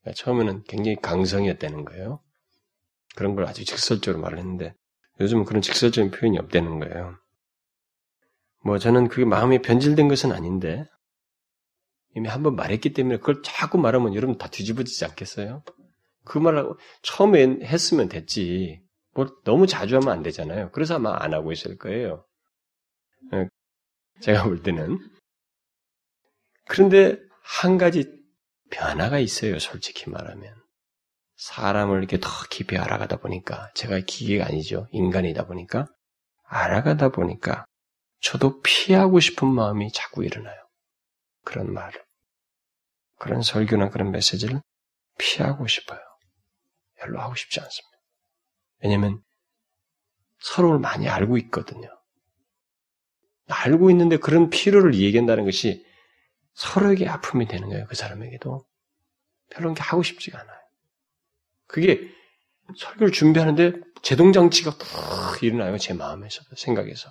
그러니까 처음에는 굉장히 강성이었다는 거예요. 그런 걸 아주 직설적으로 말을 했는데 요즘은 그런 직설적인 표현이 없다는 거예요. 뭐 저는 그게 마음이 변질된 것은 아닌데 이미 한번 말했기 때문에 그걸 자꾸 말하면 여러분 다 뒤집어지지 않겠어요? 그 말을 처음에 했으면 됐지. 뭐 너무 자주 하면 안 되잖아요. 그래서 아마 안 하고 있을 거예요. 예, 제가 볼 때는. 그런데 한 가지 변화가 있어요. 솔직히 말하면. 사람을 이렇게 더 깊이 알아가다 보니까 제가 기계가 아니죠. 인간이다 보니까 알아가다 보니까 저도 피하고 싶은 마음이 자꾸 일어나요. 그런 말을. 그런 설교나 그런 메시지를 피하고 싶어요. 별로 하고 싶지 않습니다. 왜냐면 서로를 많이 알고 있거든요. 알고 있는데 그런 필요를 얘기한다는 것이 서로에게 아픔이 되는 거예요. 그 사람에게도. 별로 그렇게 하고 싶지가 않아요. 그게 설교를 준비하는데 제동장치가 푹 일어나요. 제 마음에서, 생각에서.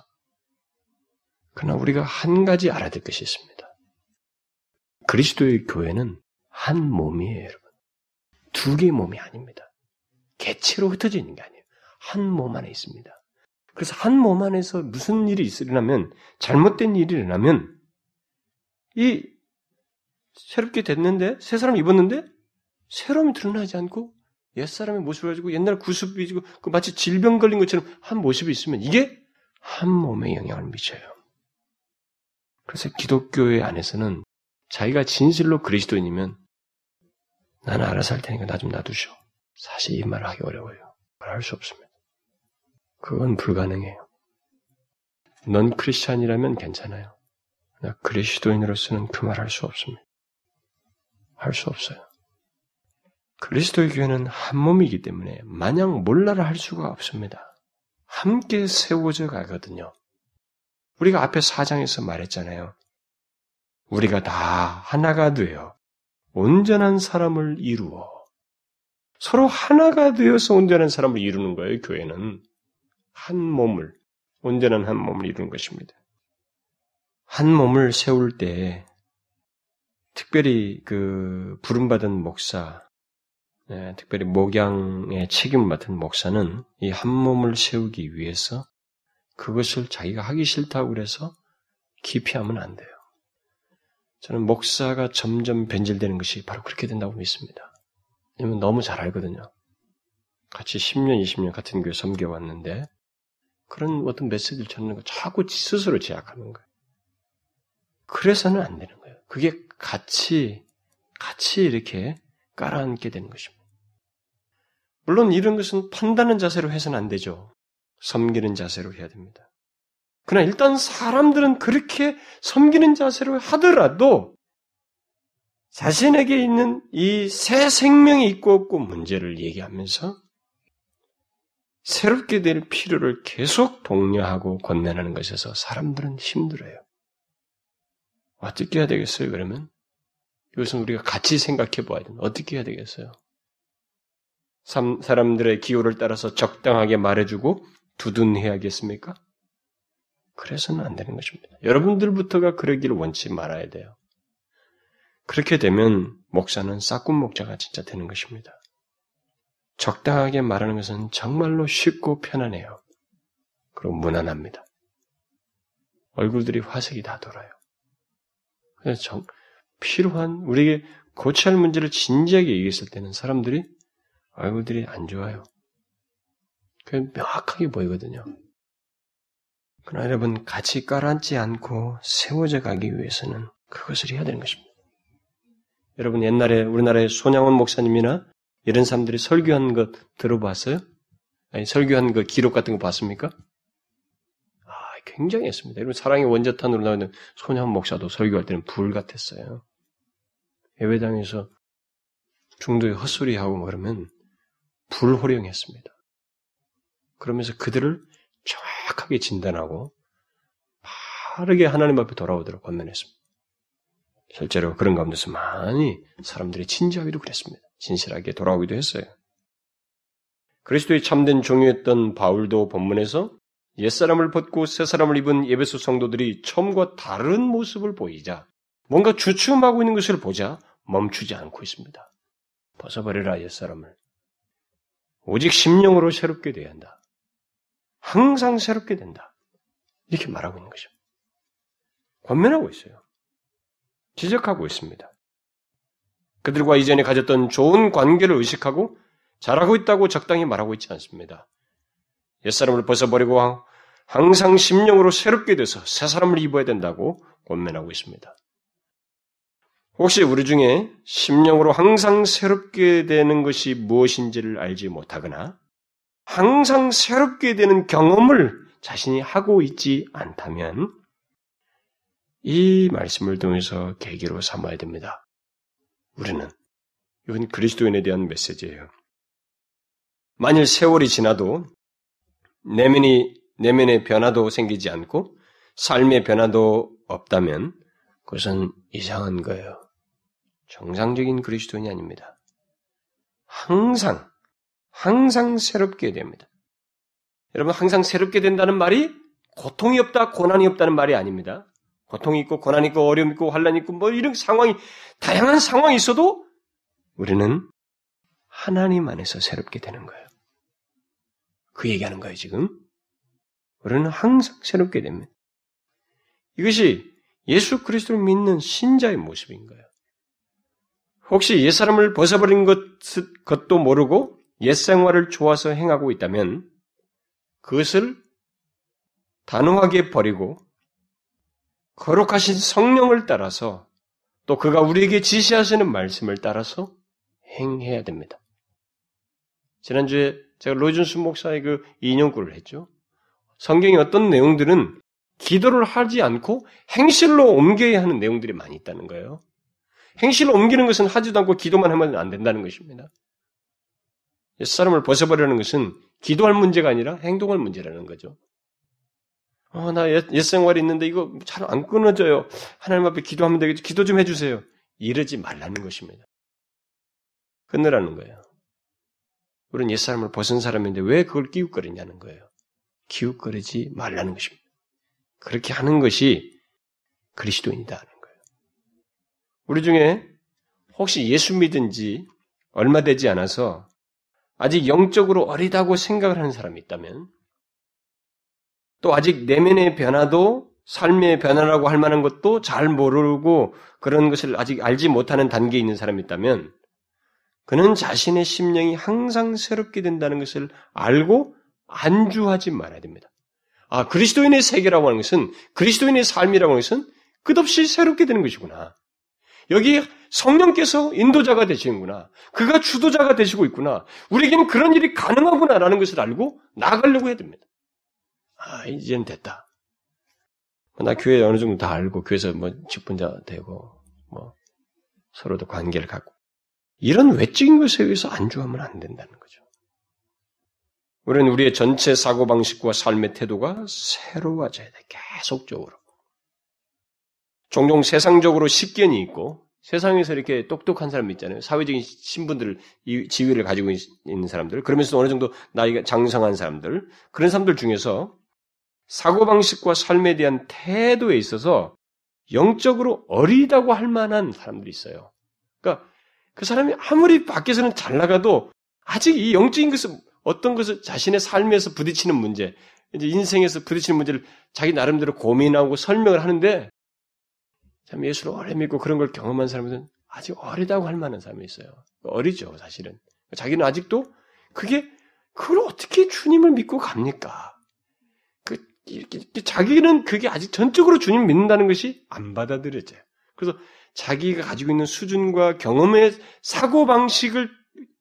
그러나 우리가 한 가지 알아야 될 것이 있습니다. 그리스도의 교회는 한 몸이에요, 여러분. 두 개의 몸이 아닙니다. 개체로 흩어져 있는 게 아니에요. 한 몸 안에 있습니다. 그래서 한 몸 안에서 무슨 일이 일어나면, 잘못된 일이 일어나면, 이 새롭게 됐는데, 새 사람 입었는데, 새로움이 드러나지 않고, 옛 사람의 모습을 가지고 옛날 구습이 지고 그 마치 질병 걸린 것처럼 한 모습이 있으면 이게 한 몸에 영향을 미쳐요. 그래서 기독교회 안에서는 자기가 진실로 그리스도인이면 나는 알아서 할 테니까 나 좀 놔두셔. 사실 이 말을 하기 어려워요. 말할 수 없습니다. 그건 불가능해요. 넌 크리스찬이라면 괜찮아요. 나 그리스도인으로서는 그 말 할 수 없습니다. 할 수 없어요. 그리스도의 교회는 한 몸이기 때문에 마냥 몰라라 할 수가 없습니다. 함께 세워져 가거든요. 우리가 앞에 사장에서 말했잖아요. 우리가 다 하나가 되어 온전한 사람을 이루어 서로 하나가 되어서 온전한 사람을 이루는 거예요. 교회는 한 몸을 온전한 한 몸을 이루는 것입니다. 한 몸을 세울 때 특별히 그 부름받은 목사, 네, 특별히 목양의 책임을 맡은 목사는 이 한 몸을 세우기 위해서 그것을 자기가 하기 싫다고 그래서 기피하면 안 돼요. 저는 목사가 점점 변질되는 것이 바로 그렇게 된다고 믿습니다. 왜냐면 너무 잘 알거든요. 같이 10년, 20년 같은 교회 섬겨왔는데 그런 어떤 메시지를 전하는 거 자꾸 스스로 제약하는 거예요. 그래서는 안 되는 거예요. 그게 같이, 같이 이렇게 깔아앉게 되는 것입니다. 물론 이런 것은 판단하는 자세로 해서는 안 되죠. 섬기는 자세로 해야 됩니다. 그러나 일단 사람들은 그렇게 섬기는 자세로 하더라도 자신에게 있는 이 새 생명이 있고 없고 문제를 얘기하면서 새롭게 될 필요를 계속 독려하고 권면하는 것에서 사람들은 힘들어요. 어떻게 해야 되겠어요, 그러면? 이것은 우리가 같이 생각해 봐야 됩니다. 어떻게 해야 되겠어요? 사람들의 기호를 따라서 적당하게 말해주고 두둔해야겠습니까? 그래서는 안 되는 것입니다. 여러분들부터가 그러기를 원치 말아야 돼요. 그렇게 되면 목사는 싹군 목자가 진짜 되는 것입니다. 적당하게 말하는 것은 정말로 쉽고 편안해요. 그리고 무난합니다. 얼굴들이 화색이 다 돌아요. 그래서 정, 필요한, 우리에게 고쳐야 할 문제를 진지하게 얘기했을 때는 사람들이 얼굴들이 안 좋아요. 그게 명확하게 보이거든요. 그러나 여러분 같이 깔아앉지 않고 세워져 가기 위해서는 그것을 해야 되는 것입니다. 여러분 옛날에 우리나라의 손양원 목사님이나 이런 사람들이 설교한 것 들어봤어요? 아니 설교한 그 기록 같은 거 봤습니까? 아 굉장히 했습니다. 여러분 사랑의 원자탄으로 나오는 손양원 목사도 설교할 때는 불 같았어요. 예배당에서 중도에 헛소리하고 뭐 그러면 불호령했습니다. 그러면서 그들을 정확하게 진단하고 빠르게 하나님 앞에 돌아오도록 권면했습니다. 실제로 그런 가운데서 많이 사람들이 진지하기도 그랬습니다. 진실하게 돌아오기도 했어요. 그리스도의 참된 종이었던 바울도 본문에서 옛사람을 벗고 새사람을 입은 예배소 성도들이 처음과 다른 모습을 보이자 뭔가 주춤하고 있는 것을 보자 멈추지 않고 있습니다. 벗어버려라 옛사람을. 오직 심령으로 새롭게 돼야 한다. 항상 새롭게 된다. 이렇게 말하고 있는 것입니다. 권면하고 있어요. 지적하고 있습니다. 그들과 이전에 가졌던 좋은 관계를 의식하고 잘하고 있다고 적당히 말하고 있지 않습니다. 옛사람을 벗어버리고 항상 심령으로 새롭게 돼서 새 사람을 입어야 된다고 권면하고 있습니다. 혹시 우리 중에 심령으로 항상 새롭게 되는 것이 무엇인지를 알지 못하거나 항상 새롭게 되는 경험을 자신이 하고 있지 않다면 이 말씀을 통해서 계기로 삼아야 됩니다. 우리는 이건 그리스도인에 대한 메시지예요. 만일 세월이 지나도 내면이 내면의 변화도 생기지 않고 삶의 변화도 없다면 그것은 이상한 거예요. 정상적인 그리스도인이 아닙니다. 항상 항상 새롭게 됩니다. 여러분 항상 새롭게 된다는 말이 고통이 없다, 고난이 없다는 말이 아닙니다. 고통이 있고 고난이 있고 어려움이 있고 환란이 있고 뭐 이런 상황이 다양한 상황이 있어도 우리는 하나님 안에서 새롭게 되는 거예요. 그 얘기하는 거예요, 지금. 우리는 항상 새롭게 됩니다. 이것이 예수 그리스도를 믿는 신자의 모습인 거예요. 혹시 옛사람을 벗어버린 것, 것도 모르고 옛생활을 좋아서 행하고 있다면 그것을 단호하게 버리고 거룩하신 성령을 따라서 또 그가 우리에게 지시하시는 말씀을 따라서 행해야 됩니다. 지난주에 제가 로준스 목사의 그 인용구를 했죠. 성경의 어떤 내용들은 기도를 하지 않고 행실로 옮겨야 하는 내용들이 많이 있다는 거예요. 행실로 옮기는 것은 하지도 않고 기도만 하면 안 된다는 것입니다. 사람을 벗어버리는 것은 기도할 문제가 아니라 행동할 문제라는 거죠. 어, 나 옛, 옛 생활이 있는데 이거 잘 안 끊어져요. 하나님 앞에 기도하면 되겠죠. 기도 좀 해주세요. 이러지 말라는 것입니다. 끊으라는 거예요. 우리는 옛사람을 벗은 사람인데 왜 그걸 끼웃거리냐는 거예요. 기웃거리지 말라는 것입니다. 그렇게 하는 것이 그리스도인이다 하는 거예요. 우리 중에 혹시 예수 믿은 지 얼마 되지 않아서 아직 영적으로 어리다고 생각을 하는 사람이 있다면 또 아직 내면의 변화도 삶의 변화라고 할 만한 것도 잘 모르고 그런 것을 아직 알지 못하는 단계에 있는 사람이 있다면 그는 자신의 심령이 항상 새롭게 된다는 것을 알고 안주하지 말아야 됩니다. 아, 그리스도인의 세계라고 하는 것은 그리스도인의 삶이라고 하는 것은 끝없이 새롭게 되는 것이구나. 여기 성령께서 인도자가 되시는구나. 그가 주도자가 되시고 있구나. 우리에게는 그런 일이 가능하구나라는 것을 알고 나가려고 해야 됩니다. 아, 이제는 됐다. 나 교회 어느 정도 다 알고 교회에서 뭐 직분자 되고 뭐 서로도 관계를 갖고 이런 외적인 것에 의해서 안주하면 안 된다는 거죠. 우리는 우리의 전체 사고방식과 삶의 태도가 새로워져야 돼, 계속적으로. 종종 세상적으로 식견이 있고, 세상에서 이렇게 똑똑한 사람 있잖아요. 사회적인 신분들을, 지위를 가지고 있는 사람들, 그러면서 어느 정도 나이가 장성한 사람들, 그런 사람들 중에서 사고방식과 삶에 대한 태도에 있어서 영적으로 어리다고 할 만한 사람들이 있어요. 그러니까 그 사람이 아무리 밖에서는 잘 나가도 아직 이 영적인 것을 어떤 것을 자신의 삶에서 부딪히는 문제, 이제 인생에서 부딪히는 문제를 자기 나름대로 고민하고 설명을 하는데 참 예수를 오래 믿고 그런 걸 경험한 사람은 아직 어리다고 할 만한 사람이 있어요. 어리죠, 사실은. 자기는 아직도 그게 그걸 어떻게 주님을 믿고 갑니까? 자기는 그게 아직 전적으로 주님 믿는다는 것이 안 받아들여져요. 그래서 자기가 가지고 있는 수준과 경험의 사고방식을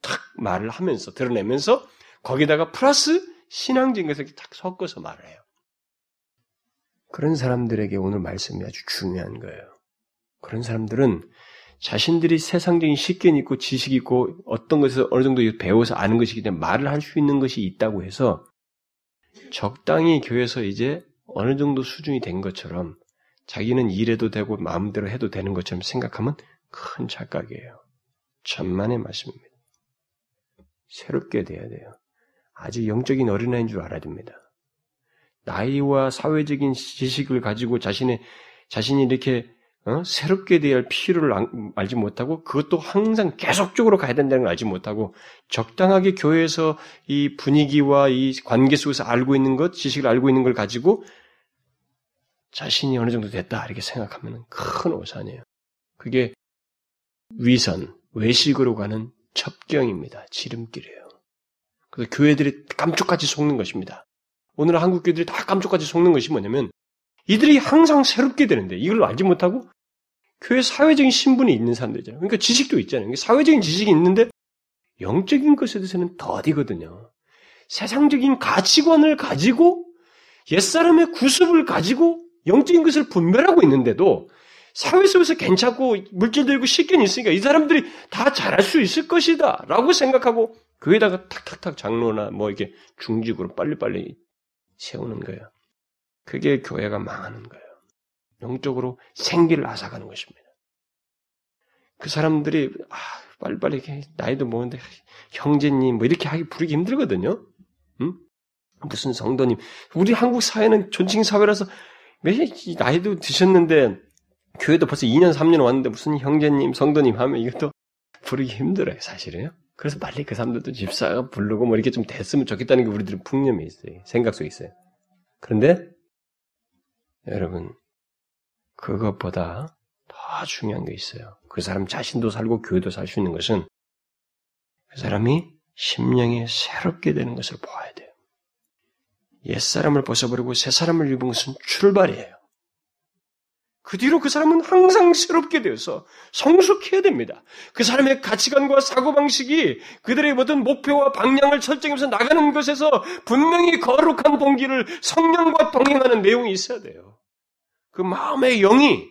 탁 말을 하면서, 드러내면서 거기다가 플러스 신앙적인 것을 탁 섞어서 말을 해요. 그런 사람들에게 오늘 말씀이 아주 중요한 거예요. 그런 사람들은 자신들이 세상적인 식견 있고 지식 있고 어떤 것을 어느 정도 배워서 아는 것이기 때문에 말을 할 수 있는 것이 있다고 해서 적당히 교회에서 이제 어느 정도 수준이 된 것처럼 자기는 일해도 되고 마음대로 해도 되는 것처럼 생각하면 큰 착각이에요. 천만의 말씀입니다. 새롭게 돼야 돼요. 아직 영적인 어린아이인 줄 알아야 됩니다. 나이와 사회적인 지식을 가지고 자신의 자신이 이렇게 어? 새롭게 대할 필요를 알지 못하고 그것도 항상 계속적으로 가야 된다는 걸 알지 못하고 적당하게 교회에서 이 분위기와 이 관계 속에서 알고 있는 것, 지식을 알고 있는 걸 가지고 자신이 어느 정도 됐다 이렇게 생각하면 큰 오산이에요. 그게 위선, 외식으로 가는 첩경입니다. 지름길이에요. 그래서 교회들이 깜짝같이 속는 것입니다. 오늘 한국 교회들이 다 깜짝같이 속는 것이 뭐냐면 이들이 항상 새롭게 되는데 이걸 알지 못하고 교회 사회적인 신분이 있는 사람들이잖아요. 그러니까 지식도 있잖아요. 사회적인 지식이 있는데 영적인 것에 대해서는 더디거든요. 세상적인 가치관을 가지고 옛사람의 구습을 가지고 영적인 것을 분별하고 있는데도 사회 속에서 괜찮고 물질 들고 식견이 있으니까 이 사람들이 다 잘할 수 있을 것이다 라고 생각하고 그에다가 탁탁탁 장로나 뭐 이렇게 중직으로 빨리빨리 세우는 거예요. 그게 교회가 망하는 거예요. 영적으로 생기를 앗아가는 것입니다. 그 사람들이 아, 빨리빨리 나이도 먹는데 형제님 뭐 이렇게 하기 부르기 힘들거든요. 응? 무슨 성도님 우리 한국 사회는 존칭 사회라서 몇 나이도 드셨는데 교회도 벌써 2년 3년 왔는데 무슨 형제님 성도님 하면 이것도 부르기 힘들어요 사실은요. 그래서 빨리 그 사람들도 집사가 부르고 뭐 이렇게 좀 됐으면 좋겠다는 게 우리들은 풍념이 있어요. 생각 속에 있어요. 그런데 여러분 그것보다 더 중요한 게 있어요. 그 사람 자신도 살고 교회도 살 수 있는 것은 그 사람이 심령이 새롭게 되는 것을 보아야 돼요. 옛사람을 벗어버리고 새사람을 입은 것은 출발이에요. 그 뒤로 그 사람은 항상 새롭게 되어서 성숙해야 됩니다. 그 사람의 가치관과 사고방식이 그들의 모든 목표와 방향을 설정해서 나가는 것에서 분명히 거룩한 동기를 성령과 동행하는 내용이 있어야 돼요. 그 마음의 영이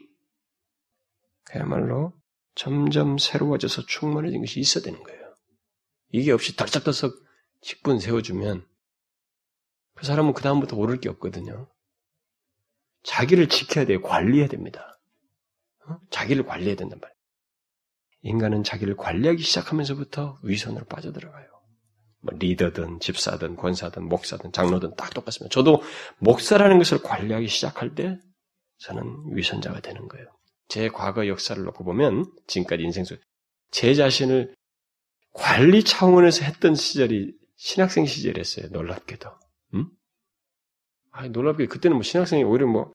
그야말로 점점 새로워져서 충만해진 것이 있어야 되는 거예요. 이게 없이 덜썩덜썩 직분 세워주면 그 사람은 그다음부터 오를 게 없거든요. 자기를 지켜야 돼요. 관리해야 됩니다. 어? 자기를 관리해야 된단 말이에요. 인간은 자기를 관리하기 시작하면서부터 위선으로 빠져들어가요. 뭐 리더든 집사든 권사든 목사든 장로든 딱 똑같습니다. 저도 목사라는 것을 관리하기 시작할 때 저는 위선자가 되는 거예요. 제 과거 역사를 놓고 보면 지금까지 인생 속제 자신을 관리 차원에서 했던 시절이 신학생 시절이었어요. 놀랍게도. 음? 아, 놀랍게 그때는 뭐 신학생이 오히려 뭐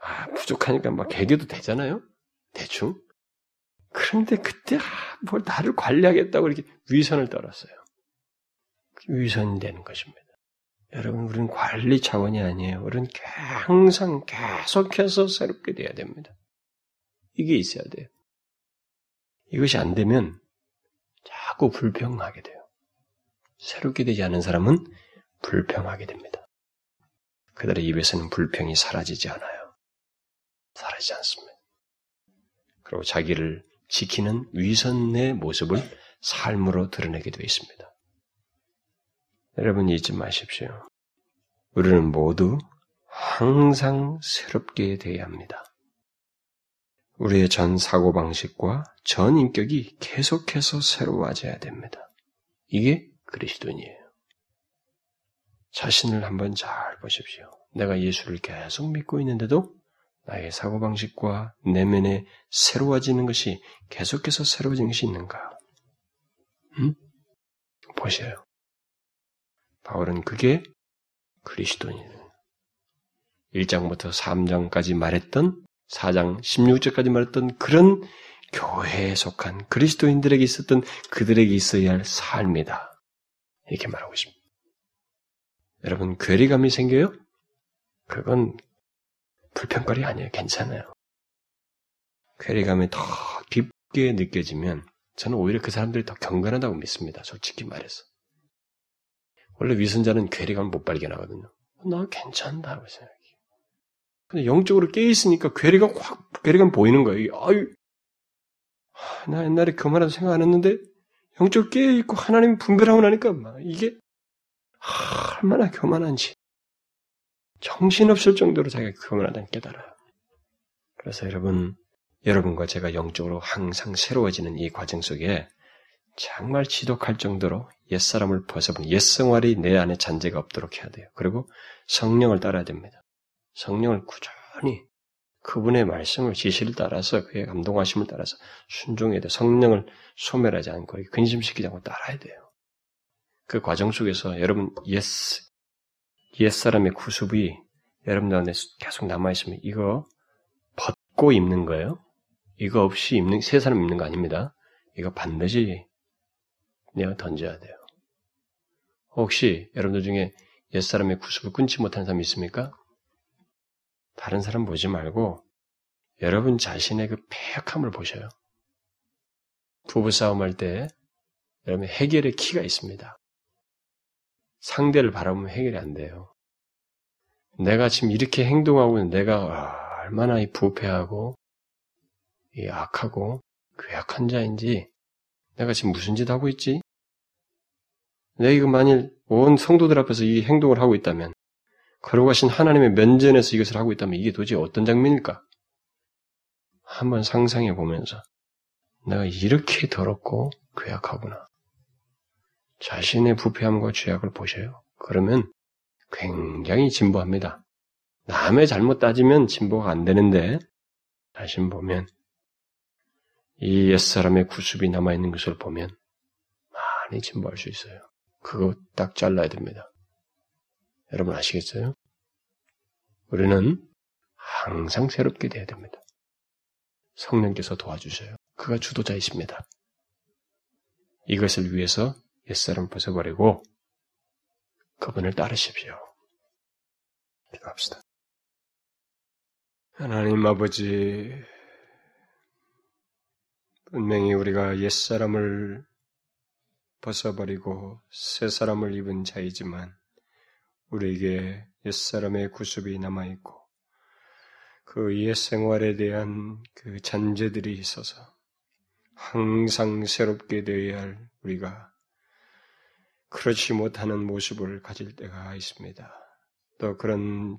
아, 부족하니까 막 개교도 되잖아요. 대충. 그런데 그때 아, 뭘 나를 관리하겠다고 이렇게 위선을 떨었어요. 위선이 되는 것입니다. 여러분, 우리는 관리 차원이 아니에요. 우리는 항상 계속해서 새롭게 돼야 됩니다. 이게 있어야 돼요. 이것이 안 되면 자꾸 불평하게 돼요. 새롭게 되지 않은 사람은 불평하게 됩니다. 그들의 입에서는 불평이 사라지지 않아요. 사라지지 않습니다. 그리고 자기를 지키는 위선의 모습을 삶으로 드러내게 되어 있습니다. 여러분 잊지 마십시오. 우리는 모두 항상 새롭게 되어야 합니다. 우리의 전 사고방식과 전 인격이 계속해서 새로워져야 됩니다. 이게 그리스도인이에요. 자신을 한번 잘 보십시오. 내가 예수를 계속 믿고 있는데도 나의 사고방식과 내면에 새로워지는 것이 계속해서 새로워지는 것이 있는가? 음? 보셔요. 바울은 그게 그리스도인이에요. 1장부터 3장까지 말했던 4장 16절까지 말했던 그런 교회에 속한 그리스도인들에게 있었던 그들에게 있어야 할 삶이다. 이렇게 말하고 있습니다. 여러분, 괴리감이 생겨요? 그건 불평거리 아니에요. 괜찮아요. 괴리감이 더 깊게 느껴지면 저는 오히려 그 사람들이 더 경건하다고 믿습니다. 솔직히 말해서. 원래 위선자는 괴리감을 못 발견하거든요. 나 괜찮다고 생각해. 근데 영적으로 깨있으니까 괴리가 확, 괴리감 보이는 거예요. 아유, 나 옛날에 그만하도 생각 안 했는데, 영적으로 깨있고 하나님 분별하고 나니까, 막 이게, 얼마나 교만한지. 정신없을 정도로 자기가 교만하다는 깨달아요. 그래서 여러분, 여러분과 제가 영적으로 항상 새로워지는 이 과정 속에 정말 지독할 정도로 옛사람을 벗어버린 옛생활이 내 안에 잔재가 없도록 해야 돼요. 그리고 성령을 따라야 됩니다. 성령을 꾸준히 그분의 말씀을 지시를 따라서 그의 감동하심을 따라서 순종해야 돼. 성령을 소멸하지 않고 근심시키지 않고 따라야 돼요. 그 과정 속에서 여러분 옛 옛사람의 구습이 여러분들 안에 계속 남아 있으면 이거 벗고 입는 거예요. 이거 없이 입는, 새 사람 입는 거 아닙니다. 이거 반드시 내가 던져야 돼요. 혹시 여러분들 중에 옛사람의 구습을 끊지 못한 사람이 있습니까? 다른 사람 보지 말고 여러분 자신의 그 폐역함을 보셔요. 부부싸움 할 때 여러분 해결의 키가 있습니다. 상대를 바라보면 해결이 안 돼요. 내가 지금 이렇게 행동하고 있는 내가 얼마나 이 부패하고 이 악하고 괴악한 자인지 내가 지금 무슨 짓 하고 있지? 내가 이거 만일 온 성도들 앞에서 이 행동을 하고 있다면 거룩하신 하나님의 면전에서 이것을 하고 있다면 이게 도대체 어떤 장면일까? 한번 상상해 보면서 내가 이렇게 더럽고 괴악하구나. 자신의 부패함과 죄악을 보셔요. 그러면 굉장히 진보합니다. 남의 잘못 따지면 진보가 안 되는데 자신 보면 이 옛사람의 구습이 남아있는 것을 보면 많이 진보할 수 있어요. 그거 딱 잘라야 됩니다. 여러분 아시겠어요? 우리는 항상 새롭게 돼야 됩니다. 성령께서 도와주셔요. 그가 주도자이십니다. 이것을 위해서 옛사람 벗어버리고 그분을 따르십시오. 기도합시다. 하나님 아버지, 분명히 우리가 옛사람을 벗어버리고 새 사람을 입은 자이지만 우리에게 옛사람의 구습이 남아있고 그 옛 생활에 대한 그 잔재들이 있어서 항상 새롭게 되어야 할 우리가 그렇지 못하는 모습을 가질 때가 있습니다. 또 그런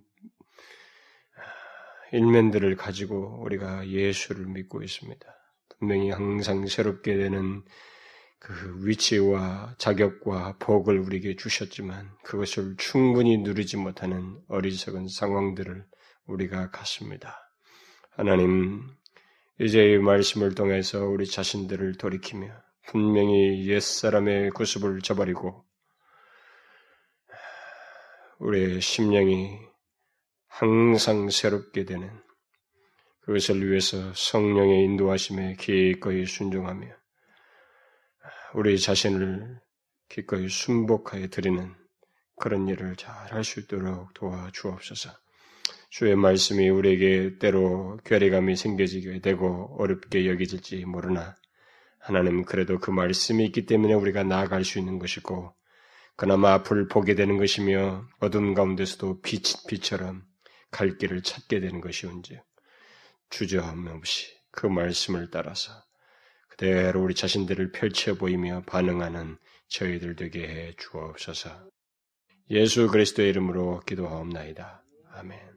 일면들을 가지고 우리가 예수를 믿고 있습니다. 분명히 항상 새롭게 되는 그 위치와 자격과 복을 우리에게 주셨지만 그것을 충분히 누리지 못하는 어리석은 상황들을 우리가 갖습니다. 하나님, 이제 이 말씀을 통해서 우리 자신들을 돌이키며 분명히 옛사람의 구습을 저버리고 우리의 심령이 항상 새롭게 되는 그것을 위해서 성령의 인도하심에 기꺼이 순종하며 우리 자신을 기꺼이 순복하여 드리는 그런 일을 잘 할 수 있도록 도와주옵소서. 주의 말씀이 우리에게 때로 괴리감이 생겨지게 되고 어렵게 여겨질지 모르나 하나님 그래도 그 말씀이 있기 때문에 우리가 나아갈 수 있는 것이고 그나마 앞을 보게 되는 것이며 어둠 가운데서도 빛, 빛처럼 갈 길을 찾게 되는 것이온지 주저함 없이 그 말씀을 따라서 그대로 우리 자신들을 펼쳐 보이며 반응하는 저희들 되게 해 주옵소서. 예수 그리스도의 이름으로 기도하옵나이다. 아멘.